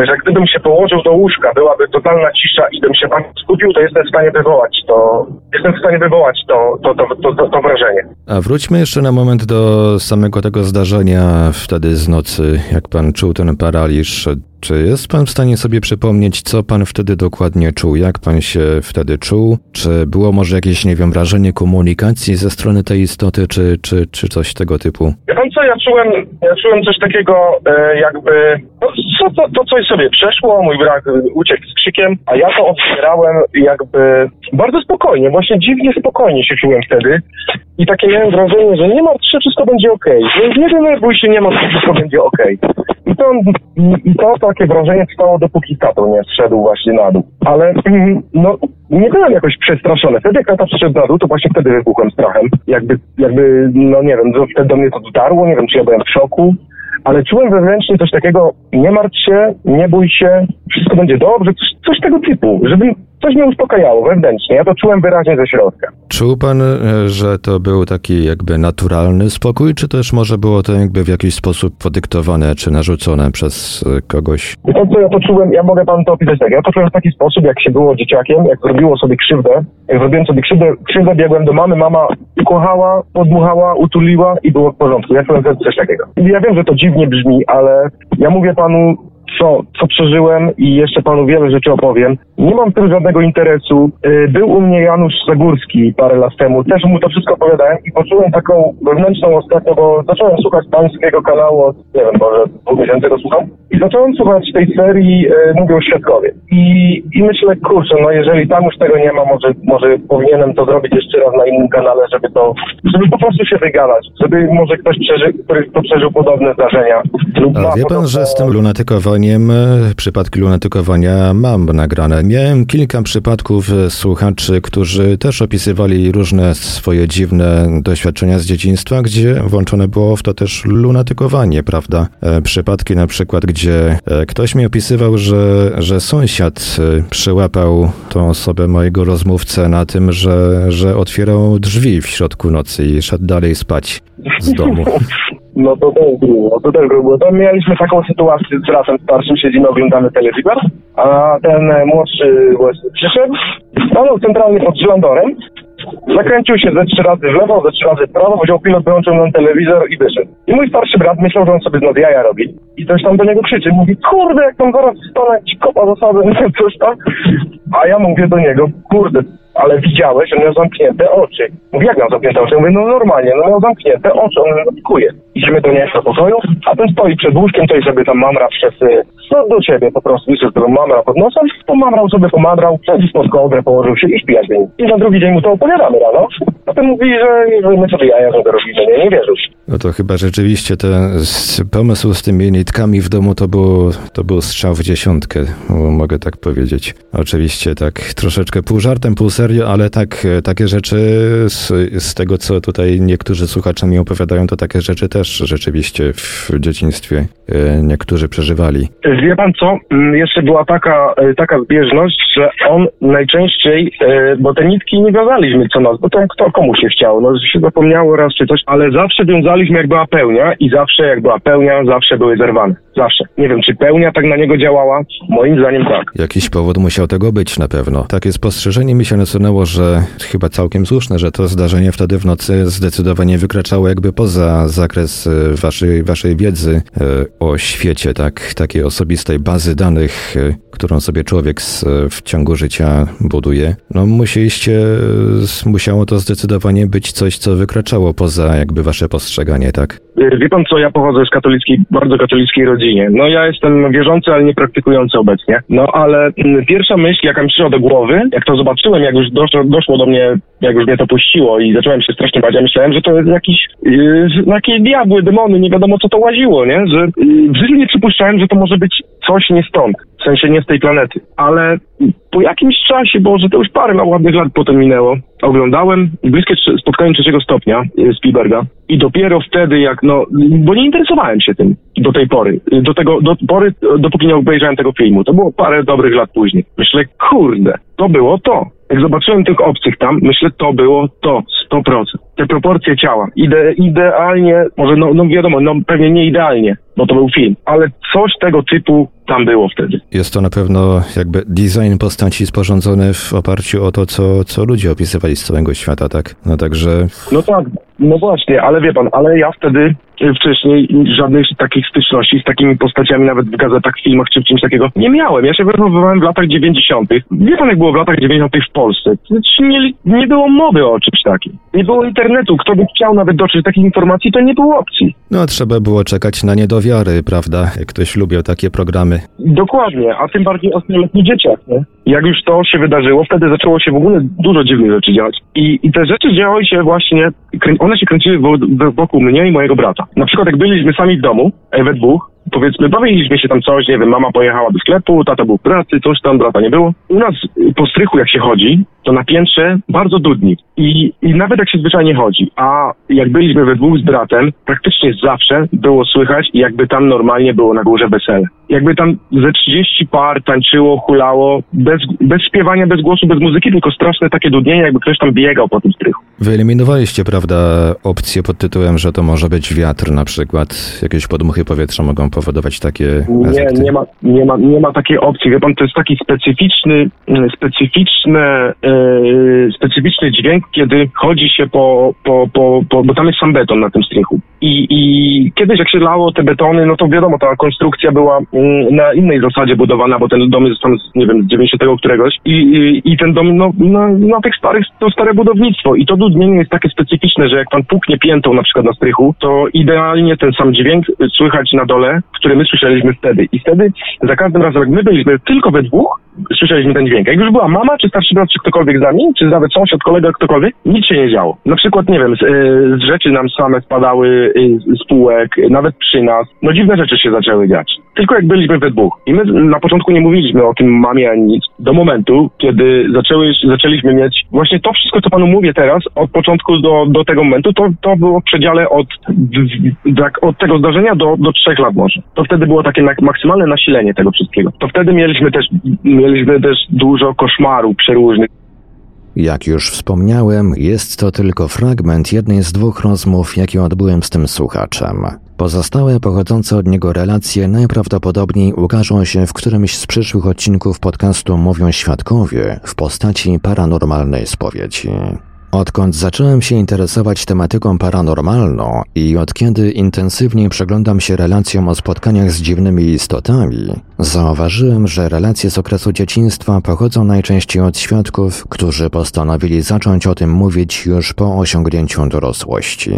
że gdybym się położył do łóżka, byłaby totalna cisza i bym się pan skupił, to jestem w stanie wywołać to, jestem w stanie wywołać to, to, to, to, to, to wrażenie. A wróćmy jeszcze na moment do samego tego zdarzenia wtedy z nocy, jak pan czuł ten paraliż. Czy jest pan w stanie sobie przypomnieć, co pan wtedy dokładnie czuł? Jak pan się wtedy czuł? Czy było może jakieś, nie wiem, wrażenie komunikacji ze strony tej istoty, czy, czy, czy coś tego typu? Ja pan co, ja czułem, ja czułem coś takiego e, jakby, no, co, to, to coś sobie przeszło, mój brak uciekł z krzykiem, a ja to odbierałem jakby bardzo spokojnie, właśnie dziwnie spokojnie się czułem wtedy i takie miałem wrażenie, że nie martw się, wszystko będzie okej, okay. nie denerwuj się, nie martw się, wszystko będzie okej. Okay. I to, i to takie wrażenie trwało dopóki tato nie zszedł właśnie na dół. Ale mm, no, nie byłem jakoś przestraszony. Wtedy jak tata przyszedł na dół, to właśnie wtedy wybuchłem strachem. Jakby, jakby, no nie wiem, wtedy do mnie to dotarło, nie wiem, czy ja byłem w szoku, ale czułem wewnętrznie coś takiego, nie martw się, nie bój się, wszystko będzie dobrze, coś, coś tego typu, żeby coś mnie uspokajało wewnętrznie. Ja to czułem wyraźnie ze środka. Czuł pan, e, że to był taki jakby naturalny spokój, czy też może było to jakby w jakiś sposób podyktowane, czy narzucone przez e, kogoś? To, co ja to czułem, ja mogę panu to opisać tak. Ja to czułem w taki sposób, jak się było dzieciakiem, jak zrobiło sobie krzywdę. Jak zrobiłem sobie krzywdę, krzywdę biegłem do mamy, mama ukochała, podmuchała, utuliła i było w porządku. Ja czułem coś takiego. Ja wiem, że to dziwnie brzmi, ale ja mówię panu, co, co przeżyłem i jeszcze panu wiele rzeczy opowiem. Nie mam w tym żadnego interesu. Y, był u mnie Janusz Zagórski parę lat temu, też mu to wszystko opowiadałem i poczułem taką wewnętrzną ostatnio, bo zacząłem słuchać pańskiego kanału od, nie wiem, może pół miesiąca go słucham i zacząłem słuchać tej serii y, Mówią Świadkowie. I, I myślę, kurczę, no jeżeli tam już tego nie ma, może, może powinienem to zrobić jeszcze raz na innym kanale, żeby to, żeby po prostu się wygadać, żeby może ktoś przeżył, który to przeżył podobne zdarzenia. Lub A wie pan, że z tym lunatykowaniem, e, przypadki lunatykowania mam nagrane. Miałem kilka przypadków e, słuchaczy, którzy też opisywali różne swoje dziwne doświadczenia z dzieciństwa, gdzie włączone było w to też lunatykowanie, prawda? E, przypadki na przykład, gdzie ktoś mi opisywał, że, że sąsiad przyłapał tą osobę, mojego rozmówcę, na tym, że, że otwierał drzwi w środku nocy i szedł dalej spać z domu. No to też grubo, to też grubo. To mieliśmy taką sytuację z bratem starszym, siedzimy, oglądamy telewizor, a ten młodszy właśnie przyszedł, stanął centralnie pod żlandorem, zakręcił się ze trzy razy w lewo, ze trzy razy w prawo, wziął pilot, wyłączył nam telewizor i wyszedł. I mój starszy brat myślał, że on sobie z jaja robi. I coś tam do niego krzyczy. Mówi, kurde, jak tam zaraz stanę, ci kopa za sobą, coś tam. A ja mówię do niego, kurde, ale widziałeś, że miał zamknięte oczy. Mówi, jak miał zamknięte oczy? Mówię, no normalnie, no miał zamknięte oczy, on zatkuje. Idziemy do niego do pokoju, a ten stoi przed łóżkiem, to i sobie tam mamra przez, no do ciebie po prostu, wyszedł tego mamra pod nosem, pomamrał sobie, pomadrał, wszedł pod kołdrę, położył się i śpi dzień. I na drugi dzień mu to opowiadamy rano. A ten mówi, że, że my sobie jaja sobie robimy, nie, nie wierzył. No to chyba rzeczywiście ten pomysł z tymi nitkami w domu to był, to był strzał w dziesiątkę, mogę tak powiedzieć. Oczywiście tak troszeczkę pół żartem, pół serio, ale tak, takie rzeczy z, z tego, co tutaj niektórzy słuchacze mi opowiadają, to takie rzeczy też rzeczywiście w dzieciństwie e, niektórzy przeżywali. Wie pan co? Mm, jeszcze była taka, e, taka zbieżność, że on najczęściej, e, bo te nitki nie wiązaliśmy co noc, bo to kto komu się chciało, no się zapomniało raz czy coś, ale zawsze wiązaliśmy jak była pełnia i zawsze jak była pełnia, zawsze były zerwane. Zawsze. Nie wiem, czy pełnia tak na niego działała? Moim zdaniem tak. Jakiś powód musiał tego być na pewno. Takie spostrzeżenie mi się nasunęło, że chyba całkiem słuszne, że to zdarzenie wtedy w nocy zdecydowanie wykraczało jakby poza zakres e, waszej, waszej wiedzy e, o świecie, tak, takiej osobistej bazy danych, e, którą sobie człowiek w ciągu życia buduje. No musieliście, musiało to zdecydowanie być coś, co wykraczało poza jakby wasze postrzeganie, tak? Wie pan co, ja pochodzę z katolickiej, bardzo katolickiej rodzinie. No ja jestem wierzący, ale nie praktykujący obecnie. No ale mm, pierwsza myśl, jaka mi przyszła do głowy, jak to zobaczyłem, jak już doszło, doszło do mnie, jak już mnie to puściło i zacząłem się strasznie bać, ja myślałem, że to jest jakiś, yy, jakieś diabły, demony, nie wiadomo co to łaziło, nie? Że yy, w życiu nie przypuszczałem, że to może być coś nie stąd, w sensie nie z tej planety. Ale po jakimś czasie, bo że to już parę ładnych lat potem minęło, oglądałem bliskie spotkanie trzeciego stopnia yy, Spielberga i dopiero wtedy, jak no, bo nie interesowałem się tym do tej pory, yy, do tego, do pory, dopóki nie obejrzałem tego filmu. To było parę dobrych lat później. Myślę, kurde, to było to. Jak zobaczyłem tych obcych tam, myślę, to było to, 100%. Te proporcje ciała, ide, idealnie, może no, no wiadomo, no pewnie nie idealnie, bo to był film, ale coś tego typu tam było wtedy. Jest to na pewno jakby design postaci sporządzony w oparciu o to, co, co ludzie opisywali z całego świata, tak? No także No tak, no właśnie, ale wie pan, ale ja wtedy y, wcześniej żadnych takich styczności z takimi postaciami nawet w gazetach, filmach czy w czymś takiego nie miałem. Ja się wychowywałem w latach 90. Wie pan, jak było w latach 90. w Polsce? Znaczy, Nie, nie było mowy o czymś takim. Nie było internetu. Kto by chciał nawet dotrzeć do takich informacji, to nie było opcji. no trzeba było czekać na prawda? Ktoś lubił takie programy. Dokładnie, a tym bardziej ośmioletni dzieciak, nie? Jak już to się wydarzyło, wtedy zaczęło się w ogóle dużo dziwnych rzeczy dziać. I, i te rzeczy działy się właśnie, one się kręciły wo- wo- wokół mnie i mojego brata. Na przykład jak byliśmy sami w domu, e, we dwóch, powiedzmy, bawiliśmy się tam coś, nie wiem, mama pojechała do sklepu, tata był w pracy, coś tam, brata nie było. U nas po strychu jak się chodzi, to na piętrze bardzo dudni. I, I nawet jak się zwyczajnie chodzi, a jak byliśmy we dwóch z bratem, praktycznie zawsze było słychać, jakby tam normalnie było na górze wesele. Jakby tam ze 30 par tańczyło, hulało, bez, bez śpiewania, bez głosu, bez muzyki, tylko straszne takie dudnienie, jakby ktoś tam biegał po tym strychu. Wyeliminowaliście, prawda, opcję pod tytułem, że to może być wiatr na przykład. Jakieś podmuchy powietrza mogą powodować takie Nie, efekty. nie ma, nie, ma, nie ma takiej opcji. Wie pan, to jest taki specyficzny, mm, specyficzny, e, specyficzny dźwięk, kiedy chodzi się po, po, po, po, bo tam jest sam beton na tym strychu. I, I kiedyś jak się lało te betony, no to wiadomo, ta konstrukcja była mm, na innej zasadzie budowana, bo ten dom jest tam, nie wiem, z 90 któregoś i, i, i ten dom, no, no, na tych starych, to stare budownictwo i to dudnienie jest takie specyficzne, że jak pan puknie piętą na przykład na strychu, to idealnie ten sam dźwięk słychać na dole, który my słyszeliśmy wtedy. I wtedy za każdym razem, jak my byliśmy tylko we dwóch, słyszeliśmy ten dźwięk. Jak już była mama, czy starszy brat, czy ktokolwiek z nami, czy nawet sąsiad, kolega, ktokolwiek, nic się nie działo. Na przykład, nie wiem, z, y, z rzeczy nam same spadały y, z półek, y, nawet przy nas. No dziwne rzeczy się zaczęły dziać. Tylko jak byliśmy we dwóch. I my na początku nie mówiliśmy o tym mamie ani nic. Do momentu, kiedy zaczęły, zaczęliśmy mieć właśnie to wszystko, co panu mówię teraz, od początku do, do tego momentu, to, to było w przedziale od, tak, od tego zdarzenia do, do trzech lat może. To wtedy było takie mak- maksymalne nasilenie tego wszystkiego. To wtedy mieliśmy też, mieliśmy też dużo koszmarów przeróżnych. Jak już wspomniałem, jest to tylko fragment jednej z dwóch rozmów, jakie odbyłem z tym słuchaczem. Pozostałe pochodzące od niego relacje najprawdopodobniej ukażą się w którymś z przyszłych odcinków podcastu Mówią Świadkowie w postaci paranormalnej spowiedzi. Odkąd zacząłem się interesować tematyką paranormalną i od kiedy intensywniej przeglądam się relacjom o spotkaniach z dziwnymi istotami, zauważyłem, że relacje z okresu dzieciństwa pochodzą najczęściej od świadków, którzy postanowili zacząć o tym mówić już po osiągnięciu dorosłości.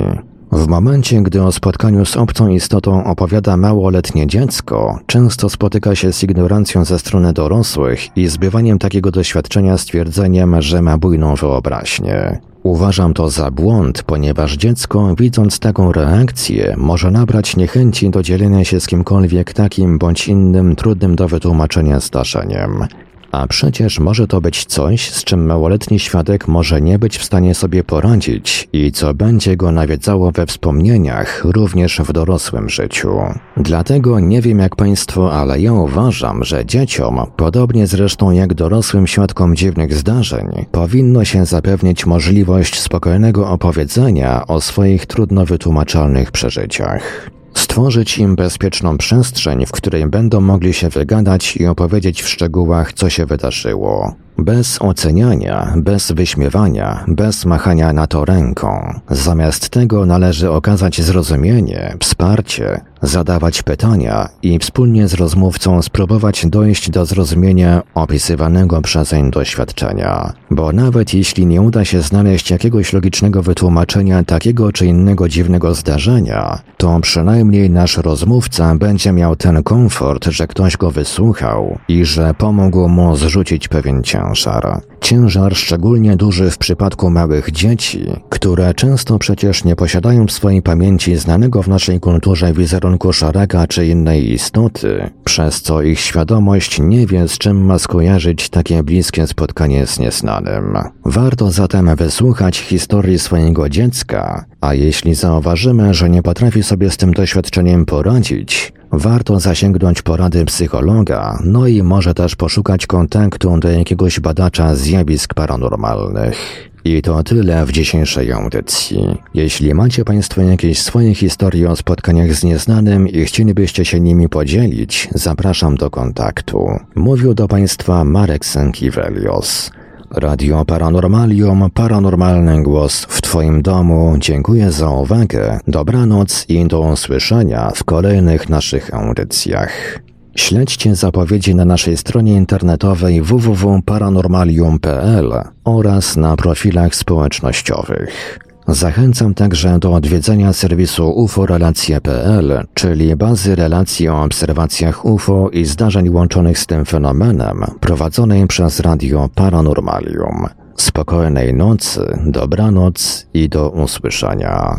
W momencie, gdy o spotkaniu z obcą istotą opowiada małoletnie dziecko, często spotyka się z ignorancją ze strony dorosłych i zbywaniem takiego doświadczenia stwierdzeniem, że ma bujną wyobraźnię. Uważam to za błąd, ponieważ dziecko, widząc taką reakcję, może nabrać niechęci do dzielenia się z kimkolwiek takim bądź innym trudnym do wytłumaczenia zdarzeniem. A przecież może to być coś, z czym małoletni świadek może nie być w stanie sobie poradzić i co będzie go nawiedzało we wspomnieniach, również w dorosłym życiu. Dlatego nie wiem jak Państwo, ale ja uważam, że dzieciom, podobnie zresztą jak dorosłym świadkom dziwnych zdarzeń, powinno się zapewnić możliwość spokojnego opowiedzenia o swoich trudno wytłumaczalnych przeżyciach. Stworzyć im bezpieczną przestrzeń, w której będą mogli się wygadać i opowiedzieć w szczegółach, co się wydarzyło. Bez oceniania, bez wyśmiewania, bez machania na to ręką. Zamiast tego należy okazać zrozumienie, wsparcie, zadawać pytania i wspólnie z rozmówcą spróbować dojść do zrozumienia opisywanego przezeń doświadczenia. Bo nawet jeśli nie uda się znaleźć jakiegoś logicznego wytłumaczenia takiego czy innego dziwnego zdarzenia, to przynajmniej nasz rozmówca będzie miał ten komfort, że ktoś go wysłuchał i że pomógł mu zrzucić pewien ciężar. Ciężar. Szczególnie duży w przypadku małych dzieci, które często przecież nie posiadają w swojej pamięci znanego w naszej kulturze wizerunku szaraka czy innej istoty, przez co ich świadomość nie wie z czym ma skojarzyć takie bliskie spotkanie z nieznanym. Warto zatem wysłuchać historii swojego dziecka, a jeśli zauważymy, że nie potrafi sobie z tym doświadczeniem poradzić, warto zasięgnąć porady psychologa, no i może też poszukać kontaktu do jakiegoś badacza zjawisk paranormalnych. I to tyle w dzisiejszej audycji. Jeśli macie Państwo jakieś swoje historie o spotkaniach z nieznanym i chcielibyście się nimi podzielić, zapraszam do kontaktu. Mówił do Państwa Marek Sankiewelios. Radio Paranormalium, paranormalny głos w Twoim domu. Dziękuję za uwagę, dobranoc i do usłyszenia w kolejnych naszych audycjach. Śledźcie zapowiedzi na naszej stronie internetowej www.paranormalium.pl oraz na profilach społecznościowych. Zachęcam także do odwiedzenia serwisu uforelacje.pl, czyli bazy relacji o obserwacjach UFO i zdarzeń łączonych z tym fenomenem, prowadzonej przez Radio Paranormalium. Spokojnej nocy, dobranoc i do usłyszenia.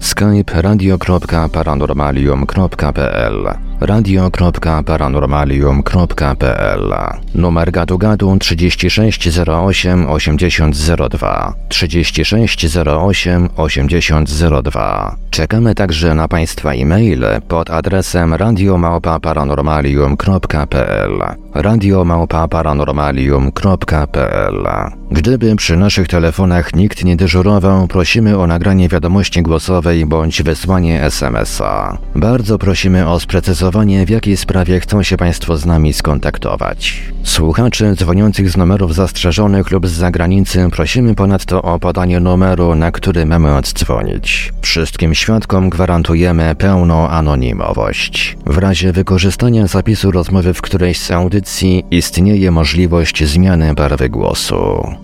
skype radio.paranormalium.pl radio.paranormalium.pl Numer gadu gadu 3608 8002 3608 8002 Czekamy także na Państwa e-maile pod adresem radiomałpa-paranormalium.pl radiomałpa-paranormalium.pl Gdyby przy naszych telefonach nikt nie dyżurował, prosimy o nagranie wiadomości głosowej bądź wysłanie SMS-a. Bardzo prosimy o sprecyzowanie, w jakiej sprawie chcą się Państwo z nami skontaktować. Słuchaczy dzwoniących z numerów zastrzeżonych lub z zagranicy prosimy ponadto o podanie numeru, na który mamy oddzwonić. Wszystkim świadkom gwarantujemy pełną anonimowość. W razie wykorzystania zapisu rozmowy w którejś z audycji istnieje możliwość zmiany barwy głosu.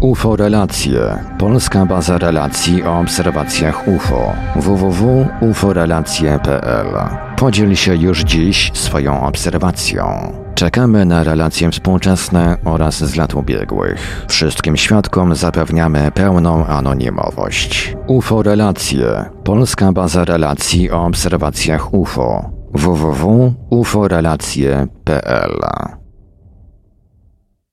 UFO Relacje. Polska baza relacji o obserwacjach UFO. www.uforelacje.pl. Podziel się już dziś swoją obserwacją. Czekamy na relacje współczesne oraz z lat ubiegłych. Wszystkim świadkom zapewniamy pełną anonimowość. UFO Relacje. Polska baza relacji o obserwacjach UFO. www.uforelacje.pl